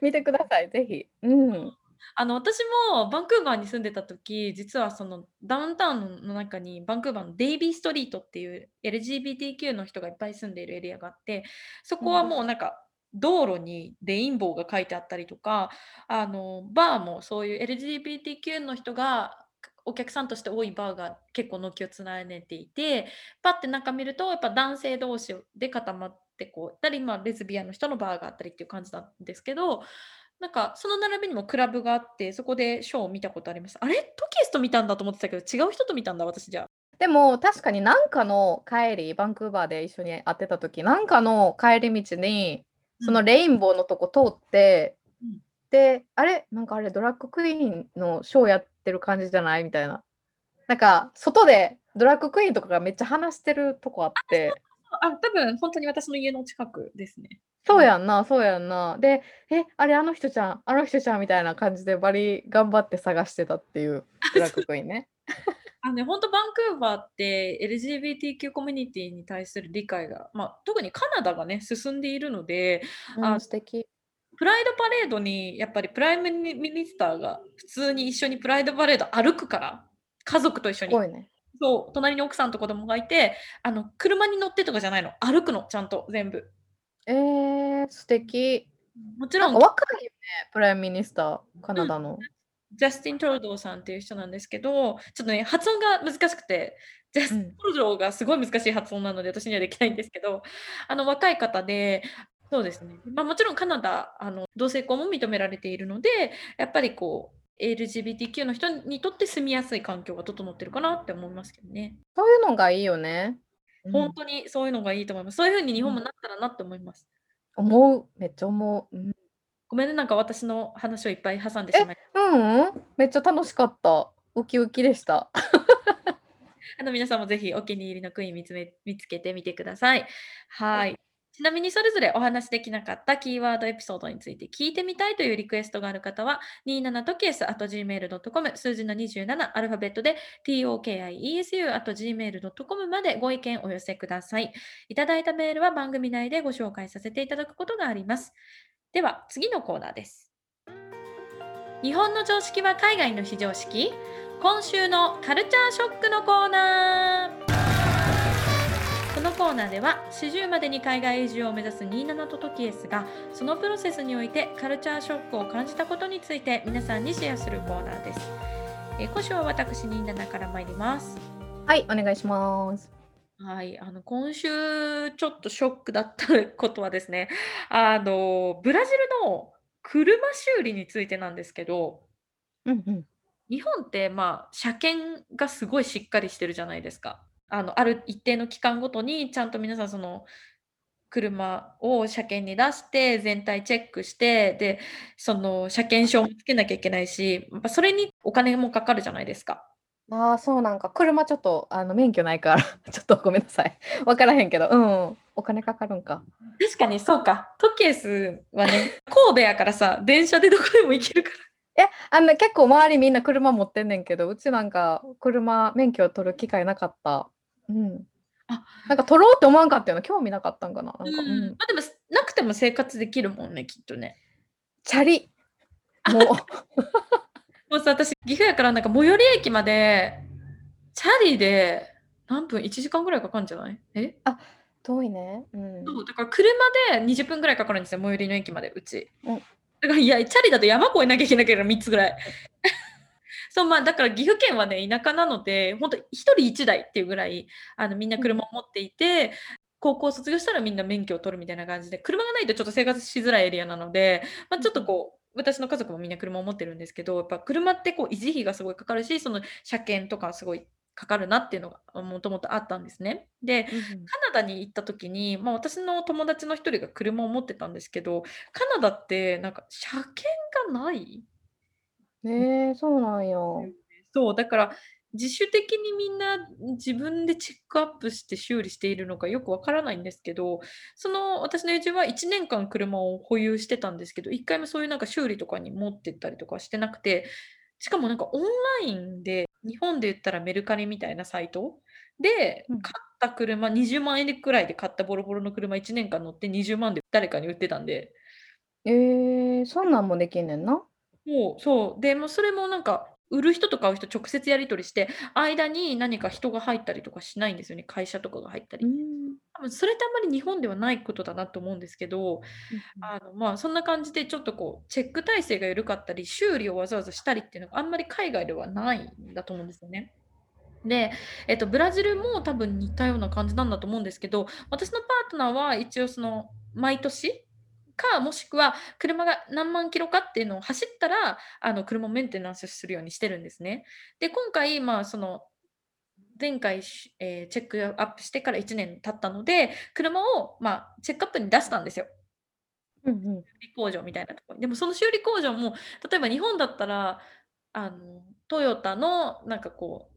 見てください、ぜひ。うん。あの私もバンクーバーに住んでた時実はそのダウンタウンの中にバンクーバーのデイビーストリートっていう LGBTQ の人がいっぱい住んでいるエリアがあってそこはもうなんか道路にレインボーが書いてあったりとかあのバーもそういう LGBTQ の人がお客さんとして多いバーが結構軒を連ねていてパッて中見るとやっぱ男性同士で固まってこうたり、まあ、レズビアンの人のバーがあったりっていう感じなんですけどなんかその並びにもクラブがあってそこでショーを見たことあります。あれ？トキエスと見たんだと思ってたけど違う人と見たんだ私じゃ。あでも確かになんかの帰り、バンクーバーで一緒に会ってた時、なんかの帰り道に、そのレインボーのとこ通って、うん。で、あれ？なんかあれドラッグクイーンのショーやってる感じじゃない？みたいな。なんか外でドラッグクイーンとかがめっちゃ話してるとこあって、あ多分本当に私の家の近くですねそうやんな、そうやんな。で、え、あれあの人ちゃん、あの人ちゃんみたいな感じでバリ頑張って探してたっていうドラッグクイーンね。[laughs] あのね、本当バンクーバーって LGBTQ コミュニティに対する理解が、まあ、特にカナダがね進んでいるのでうん、素敵。プライドパレードにやっぱり prime minister が普通に一緒にプライドパレード歩くから家族と一緒にね。そう隣に奥さんと子供がいてあの車に乗ってとかじゃないの歩くのちゃんと全部えー、素敵。もちろんか若いよね、Prime minister、カナダの。ジャスティン・トルドーさんっていう人なんですけどちょっとね発音が難しくてジャスティン・トルドーがすごい難しい発音なので私にはできないんですけどあの若い方でそうですね、まあ、もちろんカナダあの同性婚も認められているのでやっぱりこう LGBTQ の人にとって住みやすい環境が整ってるかなって思いますけどね。そういうのがいいよね。うん本当にそういうのがいいと思います。そういうふうに日本もなったらなって思います。思う、めっちゃ思う。うん、ごめんね、なんか私の話をいっぱい挟んでしまい。うん、うん、めっちゃ楽しかった。ウキウキでした。[laughs] あの皆さんもぜひお気に入りのクイーン見つめ見つけてみてください。はい。ちなみにそれぞれお話しできなかったキーワードエピソードについて聞いてみたいというリクエストがある方は、27トキエス gmail.com 数字の27アルファベットで tokiesu gmail.com までご意見お寄せください。いただいたメールは番組内でご紹介させていただくことがあります。では次のコーナーです。日本の常識は海外の非常識？今週のカルチャーショックのコーナーコーナーでは40までに海外移住を目指す27とトキエスがそのプロセスにおいてカルチャーショックを感じたことについて皆さんにシェアするコーナーです。えー今週は私27から参ります。はい、お願いします。はい、あの今週ちょっとショックだったことはですね、あのブラジルの車修理についてなんですけど、うんうん。日本ってまあ車検がすごいしっかりしてるじゃないですか。あのある一定の期間ごとにちゃんと皆さんその車を車検に出して全体チェックしてでその車検証もつけなきゃいけないしやっぱそれにお金もかかるじゃないですか。ああ、そうなんか、車ちょっと、あの、免許ないから、[laughs] ちょっとごめんなさい。わからへんけど、うん、お金かかるんか。確かにそうか。トケースはね神戸やからさ電車でどこでも行けるから。え、あの、結構周りみんな車持ってんねんけど、うちなんか、車、免許を取る機会なかった。うん。あなんか取ろうって思わんかったよな、興味なかったんかな。なんか、うんうんまあ、でもなくても生活できるもんねきっとね。チャリ。もう、[laughs] もうさ私岐阜やからなんか最寄り駅までチャリで何分？1時間ぐらいかかるんじゃない？え？遠いね。うん。そうだから車で20分ぐらいかかるんですよ最寄りの駅までうち。うんだからいやチャリだと山越えなきゃいけなければ3つぐらい。そうまあだから岐阜県はね田舎なので本当1人1台っていうぐらいあのみんな車を持っていて、高校卒業したらみんな免許を取るみたいな感じで車がないとちょっと生活しづらいエリアなので、まあ、ちょっとこう私の家族もみんな車を持ってるんですけどやっぱ車ってこう維持費がすごいかかるしその車検とかすごいかかるなっていうのがもともとあったんですね。でうんカナダに行った時に、まあ、私の友達の一人が車を持ってたんですけどカナダってなんか車検がないねえ、そうなんや。そうだから自主的にみんな自分でチェックアップして修理しているのかよくわからないんですけどその私の友人は1年間車を保有してたんですけど1回もそういうなんか修理とかに持ってったりとかしてなくてしかもなんかオンラインで日本で言ったらメルカリみたいなサイトでうん。買った車、20万円でくらいで買ったボロボロの車1年間乗って20万で誰かに売ってたんで。ええ、そんなんもできんねんな。もう、そう、で、もそれもなんか、売る人と買う人直接やり取りして、間に何か人が入ったりとかしないんですよね、会社とかが入ったり。多分それってあんまり日本ではないことだなと思うんですけど、うんうん。あの、まあ、そんな感じでちょっとこう、チェック体制が緩かったり、修理をわざわざしたりっていうのがあんまり海外ではないんだと思うんですよね。で、えっと、ブラジルも多分似たような感じなんだと思うんですけど、私のパートナーは一応その毎年か、もしくは車が何万キロかっていうのを走ったら、あの、車をメンテナンスするようにしてるんですね。で、今回、まあ、その、前回しえーチェックアップしてから1年経ったので、車を、まあ、チェックアップに出したんですよ。うんうん。修理工場みたいなところに。でもその修理工場も、例えば日本だったら、あの、トヨタのなんかこう、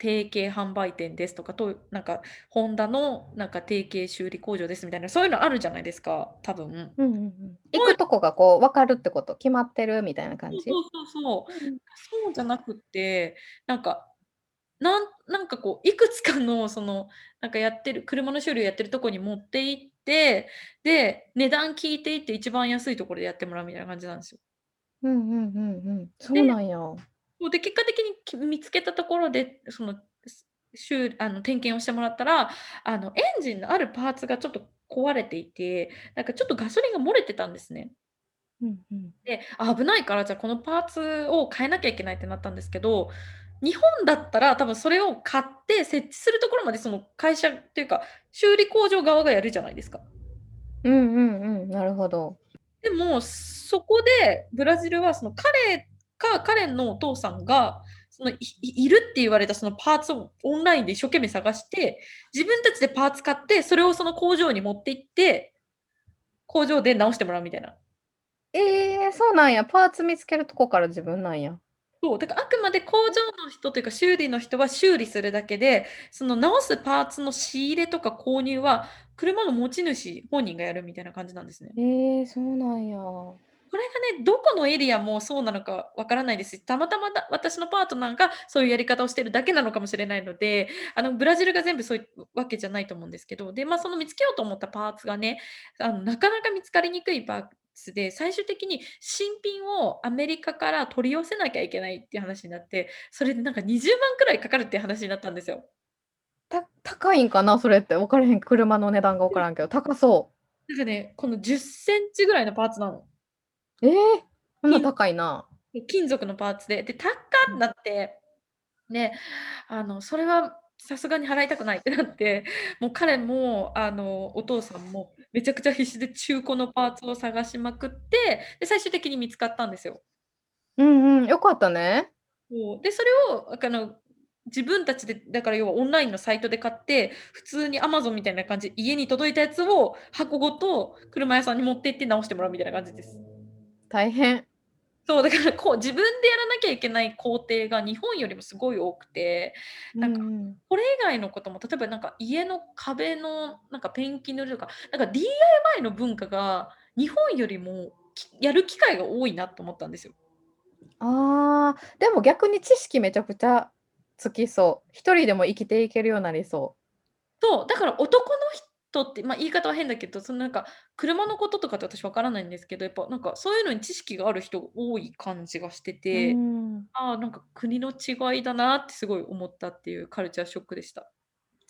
提携販売店ですとか、となんかホンダのなんか提携修理工場ですみたいな、そういうのあるじゃないですか、多分。うんうんうん。行くとこがこう分かるってこと、決まってるみたいな感じ？そうそうそうそう。うんうん。そうじゃなくって、なんか、なんなんかこう、いくつかのその、なんかやってる車の修理をやってるとこに持って行って、で、値段聞いていって一番安いところでやってもらうみたいな感じなんですよ。うんうんうんうん。そうでなんや。そう、で、結果的にき見つけたところで、その、すしゅうあの、点検をしてもらったら、あの、エンジンのあるパーツがちょっと壊れていて、なんかちょっとガソリンが漏れてたんですね。うんうん。で、あ、危ないから、じゃあこのパーツを変えなきゃいけないってなったんですけど、日本だったら多分それを買って設置するところまでその会社っていうか、修理工場側がやるじゃないですか。うんうんうん、なるほど。でも、そこでブラジルはその彼か彼のお父さんが、そのいいるって言われたそのパーツをオンラインで一生懸命探して、自分たちでパーツ買って、それをその工場に持って行って、工場で直してもらうみたいな。ええ、そうなんや。パーツ見つけるとこから自分なんや。そう、だからあくまで工場の人というか修理の人は修理するだけで、その直すパーツの仕入れとか購入は、車の持ち主本人がやるみたいな感じなんですね。ええ、そうなんや。これがね、どこのエリアもそうなのかわからないですし、たまたまだ私のパートナーがそういうやり方をしてるだけなのかもしれないので、あの、ブラジルが全部そういうわけじゃないと思うんですけど、で、ま、その見つけようと思ったパーツがね、あの、なかなか見つかりにくいパーツで、最終的に新品をアメリカから取り寄せなきゃいけないっていう話になって、それでなんか20万くらいかかるっていう話になったんですよ。た高いんかな、それって。分からへん。車の値段が分からんけど、高そう。なんかね、この10センチぐらいのパーツなの。ええ、そんな金高いな。金属のパーツで、で、高っなって、で、あの、それはさすがに払いたくないってなって、もう彼も、あの、お父さんもめちゃくちゃ必死で中古のパーツを探しまくって、で、最終的に見つかったんですよ。うんうん、良かったね。そう、で、それを、あかの、自分たちで、だから要はオンラインのサイトで買って、普通に Amazon みたいな感じで家に届いたやつを箱ごと車屋さんに持って行って直してもらうみたいな感じです。大変。そう、だからこう自分でやらなきゃいけない工程が日本よりもすごい多くて、うなんか。これ以外のことも、例えばなんか家の壁のなんかペンキ塗るとか、なんか DIY の文化が日本よりも、きやる機会が多いなと思ったんですよ。ああ、でも逆に知識めちゃくちゃつきそう。一人でも生きていけるようなりそう。そう、だから男の人って、ま、言い方は変だけど、そのなんか、車のこととかって私分からないんですけど、やっぱなんかそういうのに知識がある人多い感じがしてうーて、ん。ああ、なんか国の違いだなってすごい思ったっていうカルチャーショックでした。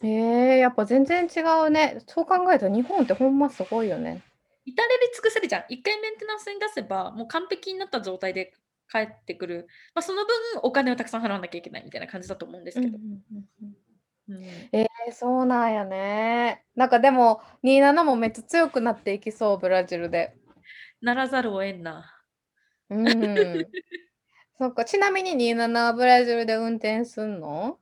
へえ、やっぱ全然違うね。そう考えたら日本ってほんますごいよね。至れり尽くせりじゃん。1回メンテナンスに出せば、もう完璧になった状態で帰ってくる。ま、その分お金をたくさん払わなきゃいけないみたいな感じだと思うんですうんうけど。んうんうん。うん。ええ、そうなんやね。なんかでも、27もめっちゃ強くなっていきそう、ブラジルで。ならざるを得んな。うーん。[laughs] そっか、ちなみに27はブラジルで運転すんの？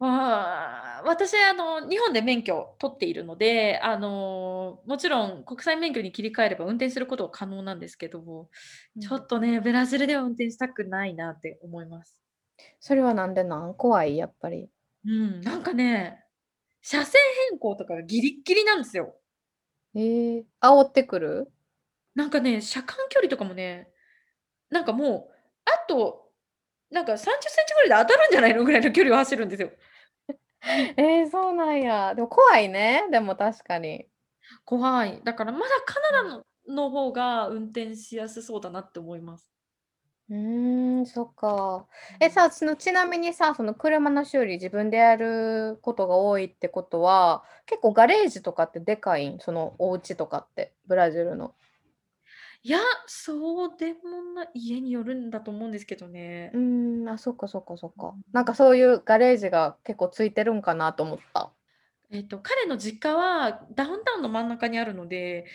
ああ、私あの、日本で免許を取っているので、あの、もちろん国際免許に切り替えれば運転することは可能なんですけど、ちょうん。っとね、ブラジルでは運転したくないなって思います。それはなんでなん？怖い？やっぱり。うん、なんかね、車線変更とかがギリッギリなんですよ。ええ、煽ってくる？なんかね、車間距離とかもね、なんかもう、あとなんか30センチぐらいで当たるんじゃないのぐらいの距離を走るんですよ。[laughs] えー、そうなんや。でも怖いね。でも確かに。怖い。だからまだカナダのの方が運転しやすそうだなって思います。うーん、そっか。え、さ、そのちなみにさ、その車の修理自分でやることが多いってことは、結構ガレージとかってでかいん？そのお家とかって、ブラジルの。いや、そうでもない、家によるんだと思うんですけどね。うーん、あ、そっかそっかそっか。なんかそういうガレージが結構ついてるんかなと思った。えっと、彼の実家はダウンタウンの真ん中にあるので、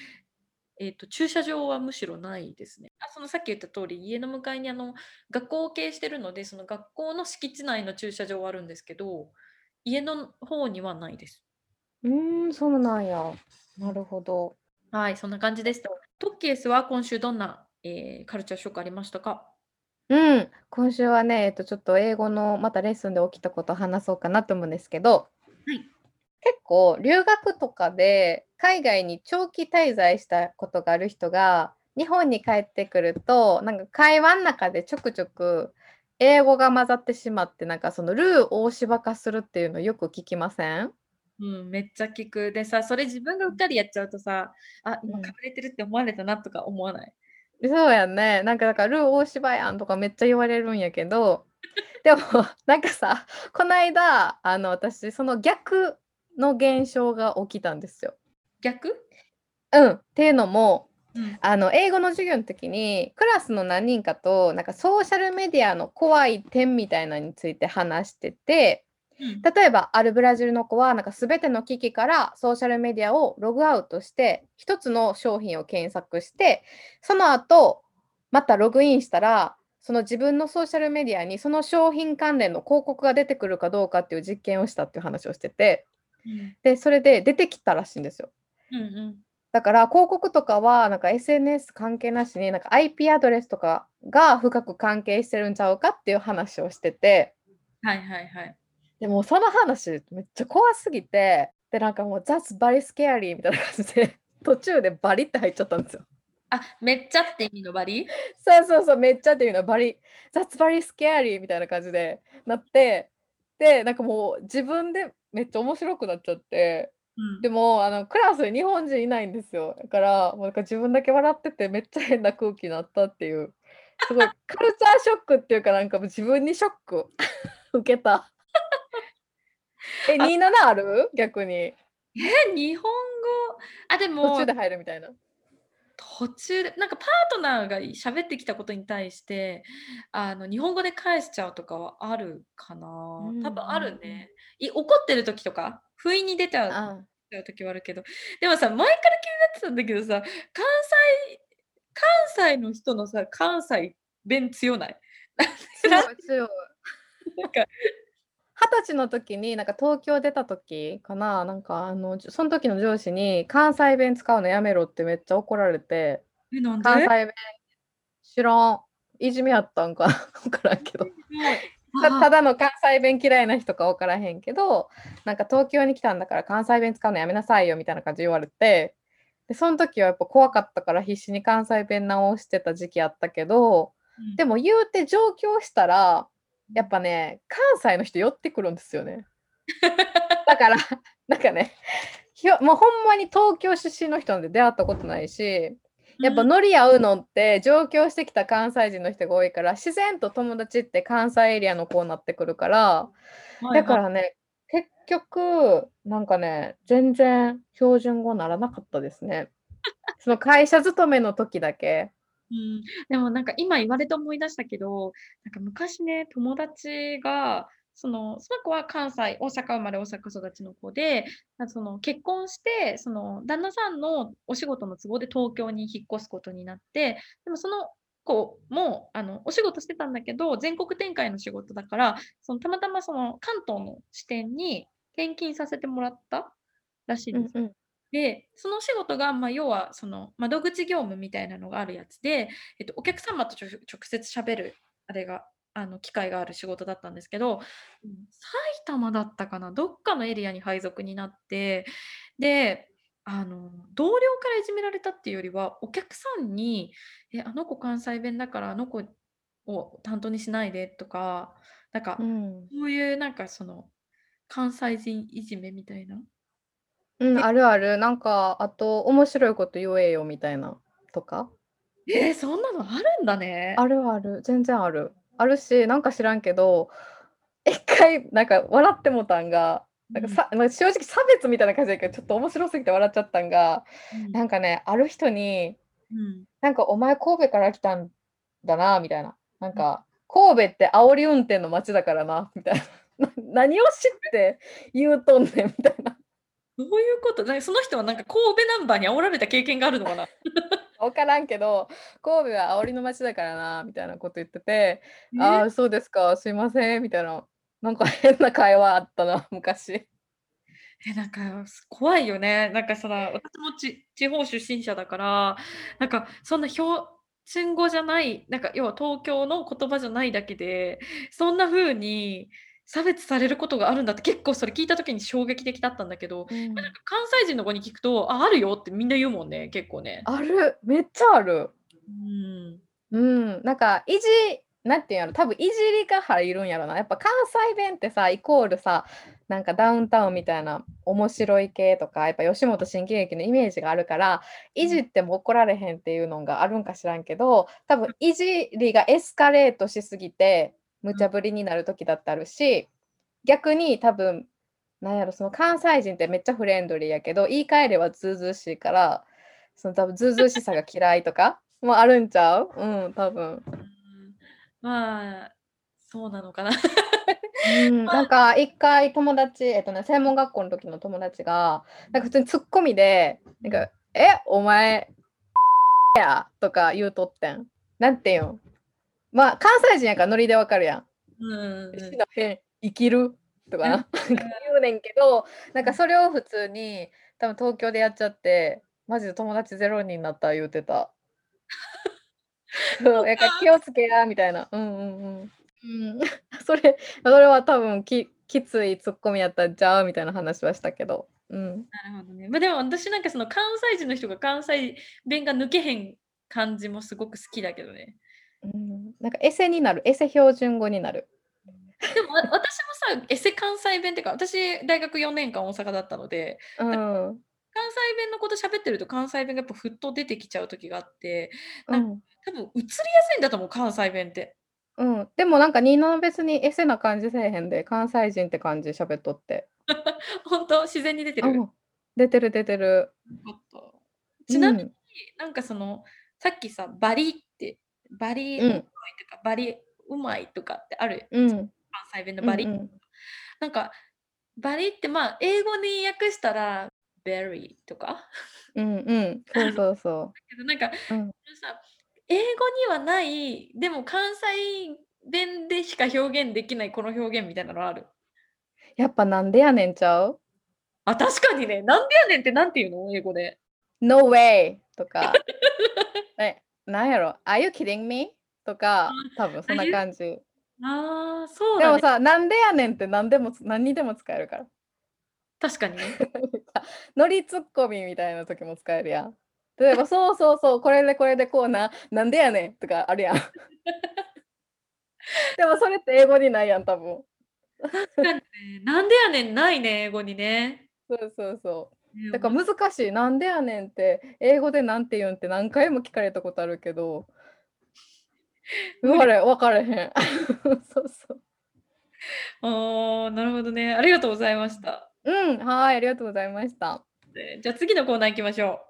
えっと、駐車場はむしろないですね。あ、そのさっき言った通り、家の向かいにあの学校を経営してるので、その学校の敷地内の駐車場はあるんですけど、家の方にはないです。うーん、そうなんや。なるほど。はい、そんな感じです。トッケースは今週どんな、えー、カルチャーショックありましたか？うん、今週はね、えっと、ちょっと英語のまたレッスンで起きたことを話そうかなと思うんですけど、はい。結構留学とかで海外に長期滞在したことがある人が日本に帰ってくるとなんか会話の中でちょくちょく英語が混ざってしまってなんかそのルー大芝化するっていうのよく聞きません？うん、めっちゃ聞く。でさ、それ自分がうっかりやっちゃうとさ、あ、今隠れてるって思われたなとか思わない？そうやんね。なんかだからルー大芝やんとかめっちゃ言われるんやけど、でもなんかさ、この間あの私その逆の現象が起きたんですよ。逆？うん。っていうのも、うん、あの英語の授業の時にクラスの何人かとなんかソーシャルメディアの怖い点みたいなのについて話してて、うん、例えばあるブラジルの子はなんか全ての機器からソーシャルメディアをログアウトして1つの商品を検索してその後またログインしたらその自分のソーシャルメディアにその商品関連の広告が出てくるかどうかっていう実験をしたっていう話をしててで、それで出てきたらしいんですよ。うんうん。だから広告とかはなんか SNS 関係なしになんか IP アドレスとかが深く関係してるんちゃうかっていう話をしてて。はいはいはい。でもその話めっちゃ怖すぎて、でなんかもう That's very scary みたいな感じで [laughs] 途中でバリって入っちゃったんですよ。あ、めっちゃって意味のバリ？そうそうそう、めっちゃっていうのはバリ。That's very scary みたいな感じでなって、で、なんかもう自分でめっちゃ面白くなっちゃって、うん。でも、あの、クラスに日本人いないんですよ。だから、もうなんか自分だけ笑っててめっちゃ変な空気になったっていう、すごいカルチャーショックっていうか、なんかもう自分にショック [laughs] 受けた。え、あ27ある？逆に。え、日本語？あ、で途中でも入るみたいな。途中で、なんかパートナーが喋ってきたことに対して、あの、日本語で返しちゃうとかはあるかな。うん多分ある。ね。い怒ってる時とか、不意に出ちゃう時はあるけど、でもさ、前から気になってたんだけどさ、関西関西の人のさ、関西弁強ない。[laughs] なんか二十歳の時に、なんか東京出た時かな、なんかあの、その時の上司に関西弁使うのやめろってめっちゃ怒られて、え、なんで？関西弁知らん。いじめやったんか？[laughs] 分からんけど。たただの関西弁嫌いな人か分からへんけど、なんか東京に来たんだから関西弁使うのやめなさいよみたいな感じ言われて、で、その時はやっぱ怖かったから必死に関西弁直してた時期あったけど、うん。でも言うて上京したらやっぱね、関西の人寄ってくるんですよね。だから、[laughs] なんかね、ひょもうほんまに東京出身の人なんで出会ったことないし、やっぱノリ合うのって上京してきた関西人の人が多いから、自然と友達って関西エリアの子になってくるから、はいだかはい。らね、結局、なんかね、全然標準語ならなかったですね。その会社勤めの時だけ。うん、でもなんか今言われて思い出したけど、なんか昔ね、友達が、そのその子は関西、大阪生まれ、大阪育ちの子で、その結婚して、その旦那さんのお仕事の都合で東京に引っ越すことになって、でもその子もあのお仕事してたんだけど、全国展開の仕事だから、そのたまたまその関東の支店に転勤させてもらったらしいんです。うんうん。で、その仕事が、まあ、要はその窓口業務みたいなのがあるやつで、えっと、お客様と直接喋るあれが、あの、機会がある仕事だったんですけど、うん、埼玉だったかな、どっかのエリアに配属になって、で、あの、同僚からいじめられたっていうよりは、お客さんに、え、あの子関西弁だから、あの子を担当にしないでとか、なんか、うん。そういうなんかその、関西人いじめみたいな。うん、えあるある。なんか、あと面白いこと言えよみたいなとか。えー、そんなのあるんだね。あるある、全然ある。あるし、なんか知らんけど、一回なんか笑ってもたんが、なんかうん。さまあ、正直差別みたいな感じだけど、ちょっと面白すぎて笑っちゃったんが、うん。なんかね、ある人に、うん。なんか「お前神戸から来たんだな」みたいな。なんうん。か「神戸って煽り運転の街だからな」みたいな。[laughs] な何を知って言うとんねんみたいな。どういうこと？その人はなんか神戸ナンバーに煽られた経験があるのかな？[laughs] 分からんけど「神戸は煽りの街だからな」みたいなこと言ってて「あえ？あ、そうですか、すいません」みたいな。なんか変な会話あったな、[laughs] 昔。え、なんか、す怖いよね。なんかその、私もち地方出身者だから、なんかそんな標準語じゃない、なんか要は東京の言葉じゃないだけで、そんな風に差別されることがあるんだって結構それ聞いた時に衝撃的だったんだけど、ま、なんうん。か関西人の子に聞くと、あ、あるよってみんな言うもんね、結構ね。ある、めっちゃある。うーん。うん、なんかいじなんていうんやろ、多分いじりが入るんやろな。やっぱ関西弁ってさ、イコールさ、なんかダウンタウンみたいな面白い系とか、やっぱ吉本新喜劇のイメージがあるから、いじうん。っても怒られへんっていうのがあるんか知らんけど、多分いじりがエスカレートしすぎて、無うん。茶ぶりになる時だってあるし、逆に多分、なんやろ、その関西人ってめっちゃフレンドリーやけど、言い換えればずうずうしいから、その多分ずうずうしさが嫌いとか [laughs] もあるんちゃう？うん、多分。まあ、そうなのかな。うん、[laughs] まあなんか一回友達、えっとね、専門学校の時の友達が、なんか普通にツッコミで、うん。なんか「え、お前 [laughs] や」とか言うとってん。なんていうん、まあ、関西人やからノリで分かるやん。うんうんうん。「しなへん、生きる」とかうん、な、言うねんけど、なんうん。かそれを普通に多分東京でやっちゃって、マジで友達0人になった言うてた。[laughs] そう。やから気をつけやみたいな。うんうんうん。うん、[laughs] それそれは多分ききついツッコミやったんちゃうみたいな話はしたけど。うん。なるほどね。ま、でも私なんかその関西人の人が関西弁が抜けへん感じもすごく好きだけどね。うん、なんかエセになる、エセ標準語になる。うん。でも、わ私もさ、エセ関西弁ってか、私大学4年間大阪だったので、うなんん。関西弁の子と喋ってると関西弁がやっぱふっと出てきちゃう時があって、なんうん。多分移りやすいんだと思う、関西弁って。うん、でもなんかニーナは別にエセな感じせえへんで、関西人って感じ、喋っとって。ほんと？自然に出てる？うん、出てる出てる。ちなみに、うん。なんかその、さっきさ、バリバリう。とか、バリうまいとかってある、うん。関西弁のバリ。うんうん。なんか、バリってまあ、英語に訳したら、 very とか？うんうん、そうそうそだけどなんか、う。うん。さ、英語にはない、でも関西弁でしか表現できないこの表現みたいなのある？やっぱなんでやねんちゃう？あ、確かにね。なんでやねんって何て言うの？英語で。No way とか。[laughs] え、なんやろ、Are you kidding me？とあか、多分そんなゆ感じ。ああ、そうだね。でもさ、なんでやねんってなんでもつ何にでも使えるから。確かにね。[laughs] ノリツッコミみたいな時も使えるやん。例えば「そうそうそう、これでこれでこうな、なんでやねん」とかあるやん。[laughs] でもそれって英語にないやん、多分。確かにね。なんでやねんないね、英語にね。そうそうそう。ね、だから難しい、なんでやねんって英語でなんて言うんって何回も聞かれたことあるけど。[laughs] わかれ分かれへん。[laughs] そうそう。ああ、なるほどね。ありがとうございました。うん、はい、ありがとうございました。で、じゃ次のコーナー行きましょ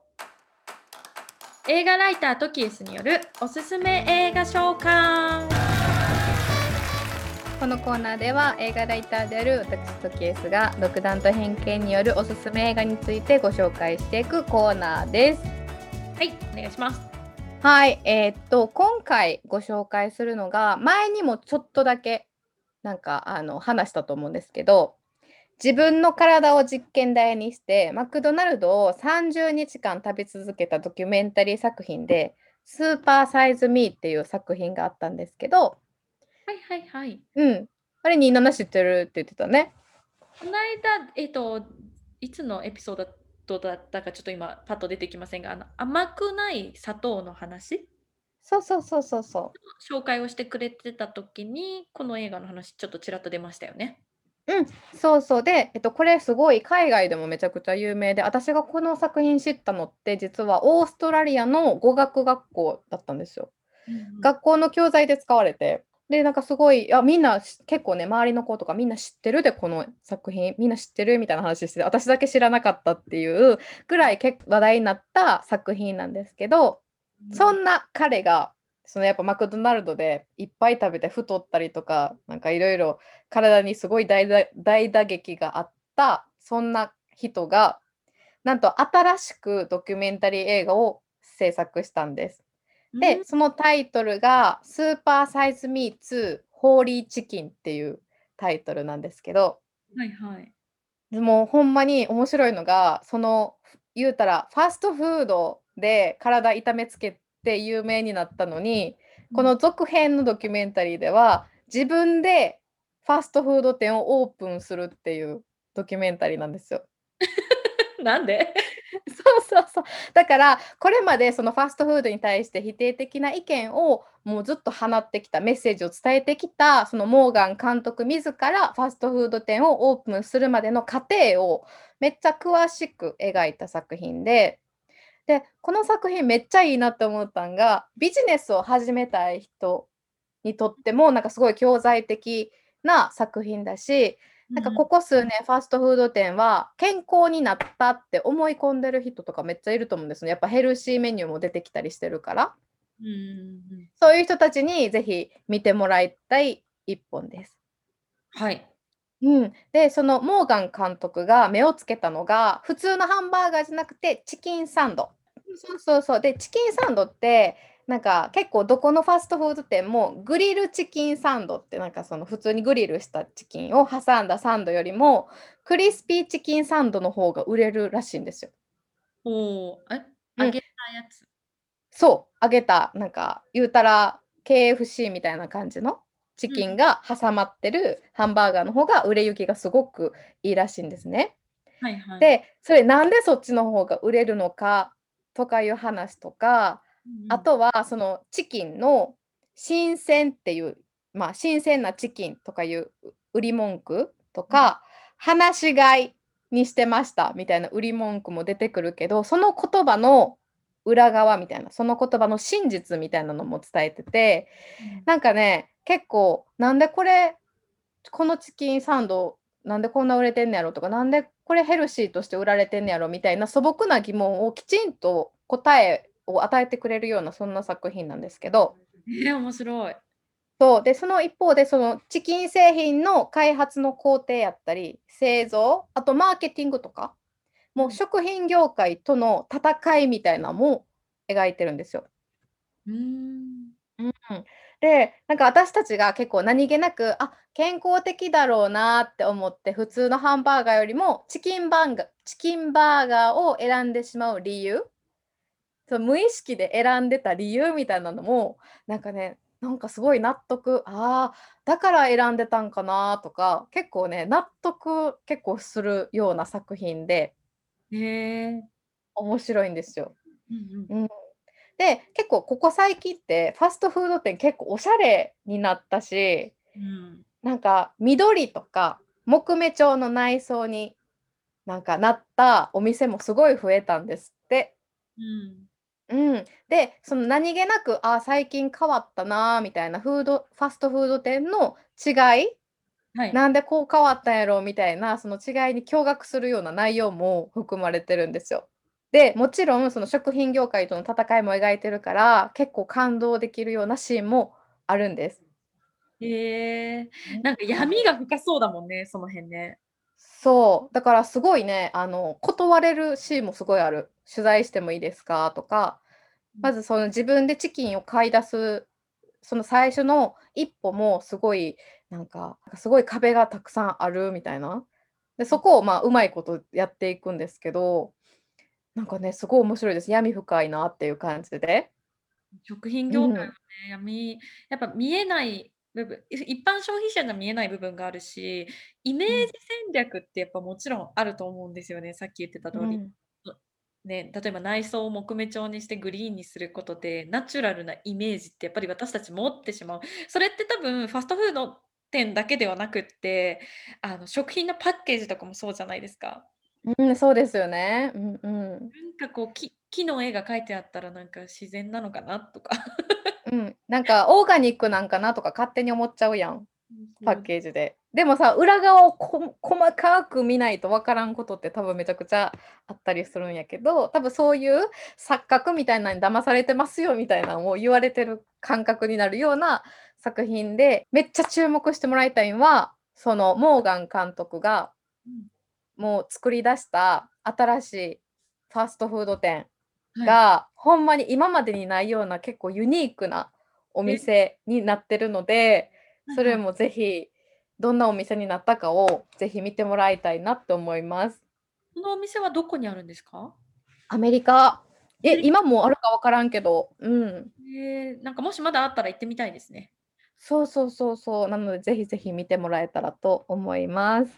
う。映画ライタートキエスによるおすすめ映画紹介。このコーナーでは映画ライターである私トキエスが独断と偏見によるおすすめ映画についてご紹介していくコーナーです。はい、お願いします。はい、えーっと今回ご紹介するのが前にもちょっとだけなんかあの話したと思うんですけど、自分の体を実験台にしてマクドナルドを30日間食べ続けたドキュメンタリー作品で、スーパーサイズミーっていう作品があったんですけどはいはいはい。うん。あれ27知ってるって言ってたね。こないだ、えっと、いつのエピソードだったかちょっと今パッと出てきませんが、あの甘くない砂糖の話？そうそうそうそうそう。紹介をしてくれてた時に、この映画の話ちょっとちらっと出ましたよね。うん、そうそう。で、えっと、これすごい海外でもめちゃくちゃ有名で、私がこの作品知ったのって実はオーストラリアの語学学校だったんですよ。うんうん。学校の教材で使われて、で、なんかすごい、あ、みんなし結構ね、周りの子とかみんな知ってるで、この作品、みんな知ってるみたいな話してて、私だけ知らなかったっていうぐらい結構話題になった作品なんですけど、そんな彼が、そのやっぱマクドナルドでいっぱい食べて太ったりとか、なんかいろいろ体にすごい大打大打撃があった、そんな人が、なんと新しくドキュメンタリー映画を制作したんです。うんで、そのタイトルが、スーパーサイズミー2ホーリーチキンっていうタイトルなんですけど、はいはい。でもほんまに面白いのが、その言うたらファストフードで体痛めつけて有名になったのに、この続編のドキュメンタリーでは自分でファストフード店をオープンするっていうドキュメンタリーなんですよ。[laughs] なんで？そうそうそう。だからこれまでそのファストフードに対して否定的な意見をもうずっと放ってきたメッセージを伝えてきたそのモーガン監督自らファストフード店をオープンするまでの過程をめっちゃ詳しく描いた作品ででこの作品めっちゃいいなって思ったんがビジネスを始めたい人にとってもなんかすごい教材的な作品だしなんかここ数年ファストフード店は健康になったって思い込んでる人とかめっちゃいると思うんですね。やっぱヘルシーメニューも出てきたりしてるから。うん。そういう人たちにぜひ見てもらいたい一本です。はい。うん、で、そのモーガン監督が目をつけたのが普通のハンバーガーじゃなくてチキンサンド。そうそうそう。で、チキンサンドってなんか結構どこのファストフード店もグリルチキンサンドってなんかその普通にグリルしたチキンを挟んだサンドよりもクリスピーチキンサンドの方が売れるらしいんですよ。おお、え、揚げたやつ。そう、揚げたなん。か言うたら KFC みたいな感じのチキンが挟まってるハンバーガーの方が売れ行きがすごくいいらしいん。ですね。はいはい。で、それなん。でそっちの方が売れるのかとかいう話とか、あとはそのチキンの新鮮っていう、まあ、新鮮なチキンとかいう売り文句とか、放し飼いにしてましたみたいな売り文句も出てくるけどその言葉の裏側みたいなその言葉の真実みたいなのも伝えててうん。なんかね結構なんでこれこのチキンサンドなんでこんな売れてんねやろとかなんでこれヘルシーとして売られてんねやろみたいな素朴な疑問をきちんと答えを与えてくれるようなそんな作品なんですけどえー、面白い。そうでその一方でそのチキン製品の開発の工程やったり製造あとマーケティングとかもう食品業界との戦いみたいなのも描いてるんですよ。うーん。うん、でなんか私たちが結構何気なくあ健康的だろうなって思って普通のハンバーガーよりもチキンバーガーチキンバーガーを選んでしまう理由そう無意識で選んでた理由みたいなのもなんかねなんかすごい納得ああだから選んでたんかなとか結構ね納得結構するような作品でへえ。面白いんですよ。うんうん。で結構ここ最近ってファストフード店結構おしゃれになったしうん。なんか緑とか木目調の内装になんかなったお店もすごい増えたんですって。うん。うん、でその何気なくあ最近変わったなーみたいなフードファストフード店の違いはい。なんでこう変わったんやろみたいなその違いに驚愕するような内容も含まれてるんですよ。でもちろんその食品業界との戦いも描いてるから結構感動できるようなシーンもあるんです。へえ。なんか闇が深そうだもんね、その辺ね。そう。だからすごいねあの断れるシーンもすごいある。取材してもいいですかとか。まずその自分でチキンを買い出すその最初の一歩もすごいなんかすごい壁がたくさんあるみたいな。でそこをまあうまいことやっていくんですけどなんかねすごい面白いです。闇深いなっていう感じで。食品業界はね、闇やっぱ見えない部分、い一般消費者には見えない部分があるし、イメージ戦略ってやっぱもちろんあると思うんですよね、さっき言ってた通り。うんね、例えば内装を木目調にしてグリーンにすることで、ナチュラルなイメージってやっぱり私たち持ってしまう。それって多分ファストフード店だけではなくって、あの食品のパッケージとかもそうじゃないですか。うん、そうですよね。うんうん。なんかこう、木木の絵が描いてあったらなんか自然なのかなとか。うん、なんかオーガニックなんかなとか勝手に思っちゃうやん。パッケージで。でもさ、裏側をこ細かく見ないと分からんことって多分めちゃくちゃあったりするんやけど、多分そういう錯覚みたいなのに騙されてますよみたいなのを言われてる感覚になるような作品で、めっちゃ注目してもらいたいのは、そのモーガン監督がもう作り出した新しいファストフード店が、はい、ほんまに今までにないような結構ユニークなお店になってるので、それもぜひどんなお店になったかをぜひ見てもらいたいなって思います。このお店はどこにあるんですか？アメリカ。え、今もあるか分からんけど、うん。えー、なんかもしまだあったら行ってみたいですね。そうそうそうそう。なので、ぜひぜひ見てもらえたらと思います。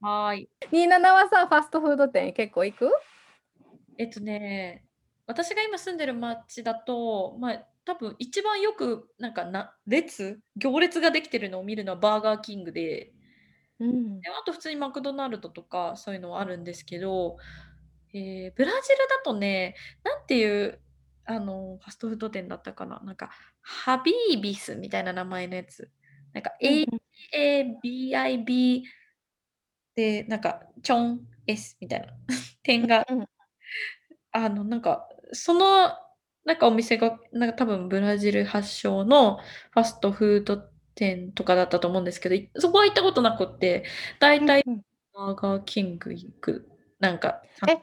はい。27はさ、ファストフード店結構行く？えっとね、私が今住んでる町だと、まあ、多分一番よくなんかな列行列ができてるのを見るのはバーガーキングで、うん、であと普通にマクドナルドとかそういうのはあるんですけど、えー、ブラジルだとねなんていうあのファストフード店だったかな。なんかハビービスみたいな名前のやつ。なんか AABIB でなんかチョン S みたいな。[laughs] 点が、うん、あのなんかそのなんかお店が、なんか多分ブラジル発祥のファストフード店とかだったと思うんですけど、そこは行ったことなくって、大体バーガーキング行く。なんか。え、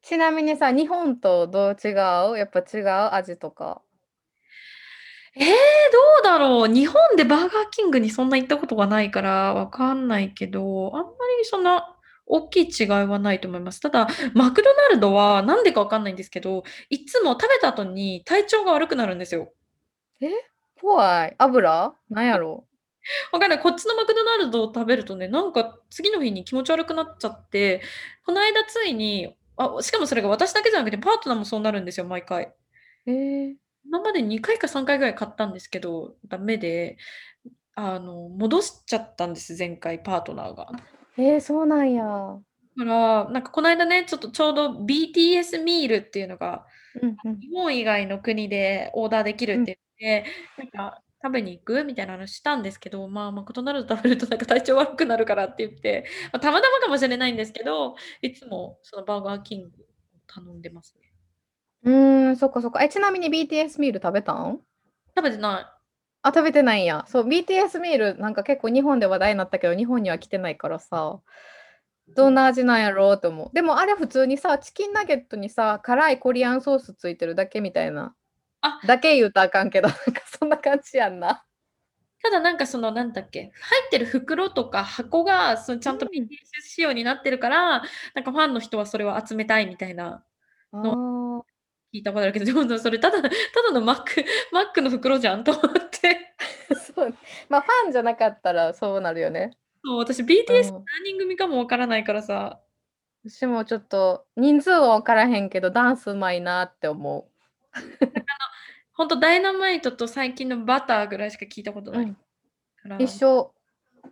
ちなみにさ、日本とどう違う？やっぱ違う味とか？えー、どうだろう日本でバーガーキングにそんな行ったことがないからわかんないけど、あんまりそんな大きい違いはないと思います。ただ、マクドナルドはなんでかわかんないんですけど、いつも食べた後に体調が悪くなるんですよ。え？怖い。油？なんやろ？[laughs] わかんない。こっちのマクドナルドを食べるとね、なんか次の日に気持ち悪くなっちゃって、この間ついに、あしかもそれが私だけじゃなくてパートナーもそうなるんですよ、毎回。えー、今まで2回か3回ぐらい買ったんですけど、ダメで、あの、戻しちゃったんです、前回パートナーが。えー、そうなんや。だから、なんかこの間ね、ちょっとちょうど BTS ミールっていうのが、うんうん。日本以外の国でオーダーできるって言って、なんか食べに行くみたいな話したんですけど、まあ、マクドナルド食べるとなんか体調悪くなるからって言って、まあ、たまたまかもしれないんですけど、いつもそのバーガーキング頼んでますね。うーん、そっかそっか。え、ちなみに BTS ミール食べたん？食べてない。あ、食べてないんや。そう、BTS ミールなんか結構日本で話題になったけど、日本には来てないからさ、どんな味なんやろうと思う。でもあれ普通にさ、チキンナゲットにさ、辛いコリアンソースついてるだけみたいな。あだけ言うたらあかんけど、なんかそんな感じやんな。ただなんかそのなんだっけ入ってる袋とか箱がそのちゃんと BTS 仕様になってるから、うん、なんかファンの人はそれを集めたいみたいなの聞いたことあるけど、それただ、ただのマック、[laughs] マックの袋じゃんと思って。そう。まあ、ファンじゃなかったらそうなるよね。そう、私 BTS 何人組かもわからないからさ。私もちょっと人数は分からへんけど、ダンスうまいなって思う。[laughs] あの、ほんとダイナマイトと最近のバターぐらいしか聞いたことない。うん、一緒。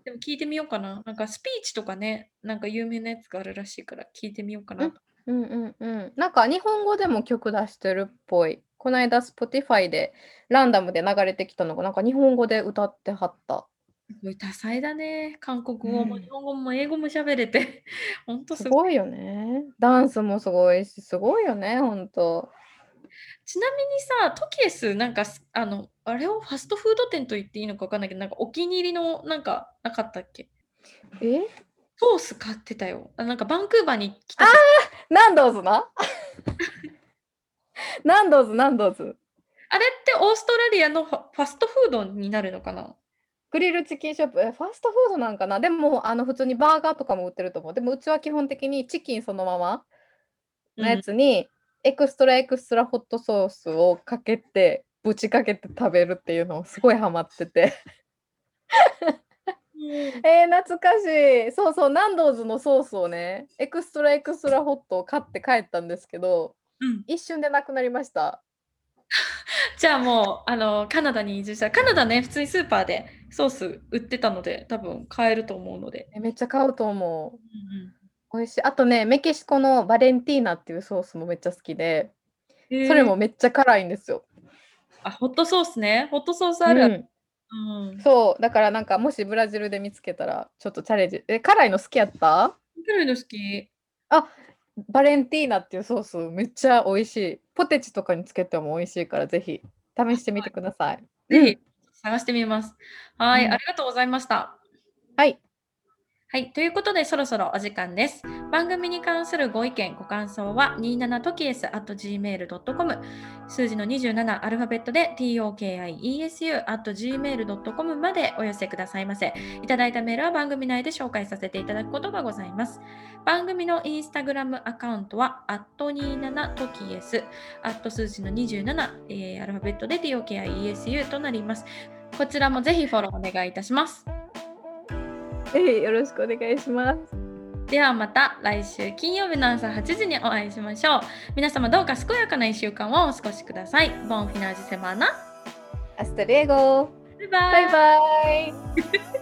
でも聞いてみようかな。なんかスピーチとかね、なんか有名なやつがあるらしいから聞いてみようかな。うんうんうん。なんか日本語でも曲出してるっぽい。この間 Spotify でランダムで流れてきたのが、なんか日本語で歌ってはった。すごい多彩だね。韓国語も日本語も英語も喋れて。[laughs] ほんとすごいよね。ダンスもすごいし、すごいよね、ほんと。ちなみにさ、トキエス、なんか、あの、あれをファストフード店と言っていいのかわかんないけど、なんかお気に入りのなんかなかったっけ？え？ソース買ってたよ。あなんかバンクーバーに来たああナンドーズな？[laughs] ナンドーズ、ナンドーズ。あれってオーストラリアのファストフードになるのかな？グリルチキンショップ、え、ファストフードなんかな？でも、あの、普通にバーガーとかも売ってると思う。でも、うちは基本的にチキンそのままのやつに、 extra extra hot ソースをかけて、ぶちかけて食べるっていうのをすごいハマっててえー、懐かしい。そうそう、 Nando's のソースをね、 extra extra hot を買って帰ったんですけど、うん。一瞬でなくなりました。[laughs] じゃあもう、あの、カナダに移住したカナダね、普通にスーパーでソース売ってたので、多分買えると思うので。えめっちゃ買うと思う。うん美味しい。あとね、メキシコのバレンティーナっていうソースもめっちゃ好きで、うん、それもえーめっちゃ辛いんですよ。あ、ホットソースね。ホットソースあるある。うんうん。そう、だからなんかもしブラジルで見つけたらちょっとチャレンジ。え、辛いの好きやった？辛いの好き。バレンティーナっていうソースめっちゃ美味しい。ポテチとかにつけても美味しいからぜひ試してみてください。ぜひ探してみます。はい、うんありがとうございました。はい。はい、ということでそろそろお時間です。番組に関するご意見、ご感想は 27tokies.gmail.com 数字の27アルファベットで tokiesu.gmail.com までお寄せくださいませ。いただいたメールは番組内で紹介させていただくことがございます。番組のインスタグラムアカウントは 27tokies アット数字の27、えーアルファベットで tokiesu となります。こちらもぜひフォローお願いいたします。ぜひよろしくお願いします。ではまた来週金曜日の朝8時にお会いしましょう。皆様どうか健やかな1週間をお過ごしください。ボンフィナージセマーナ。アスタレゴバイバイバイバイ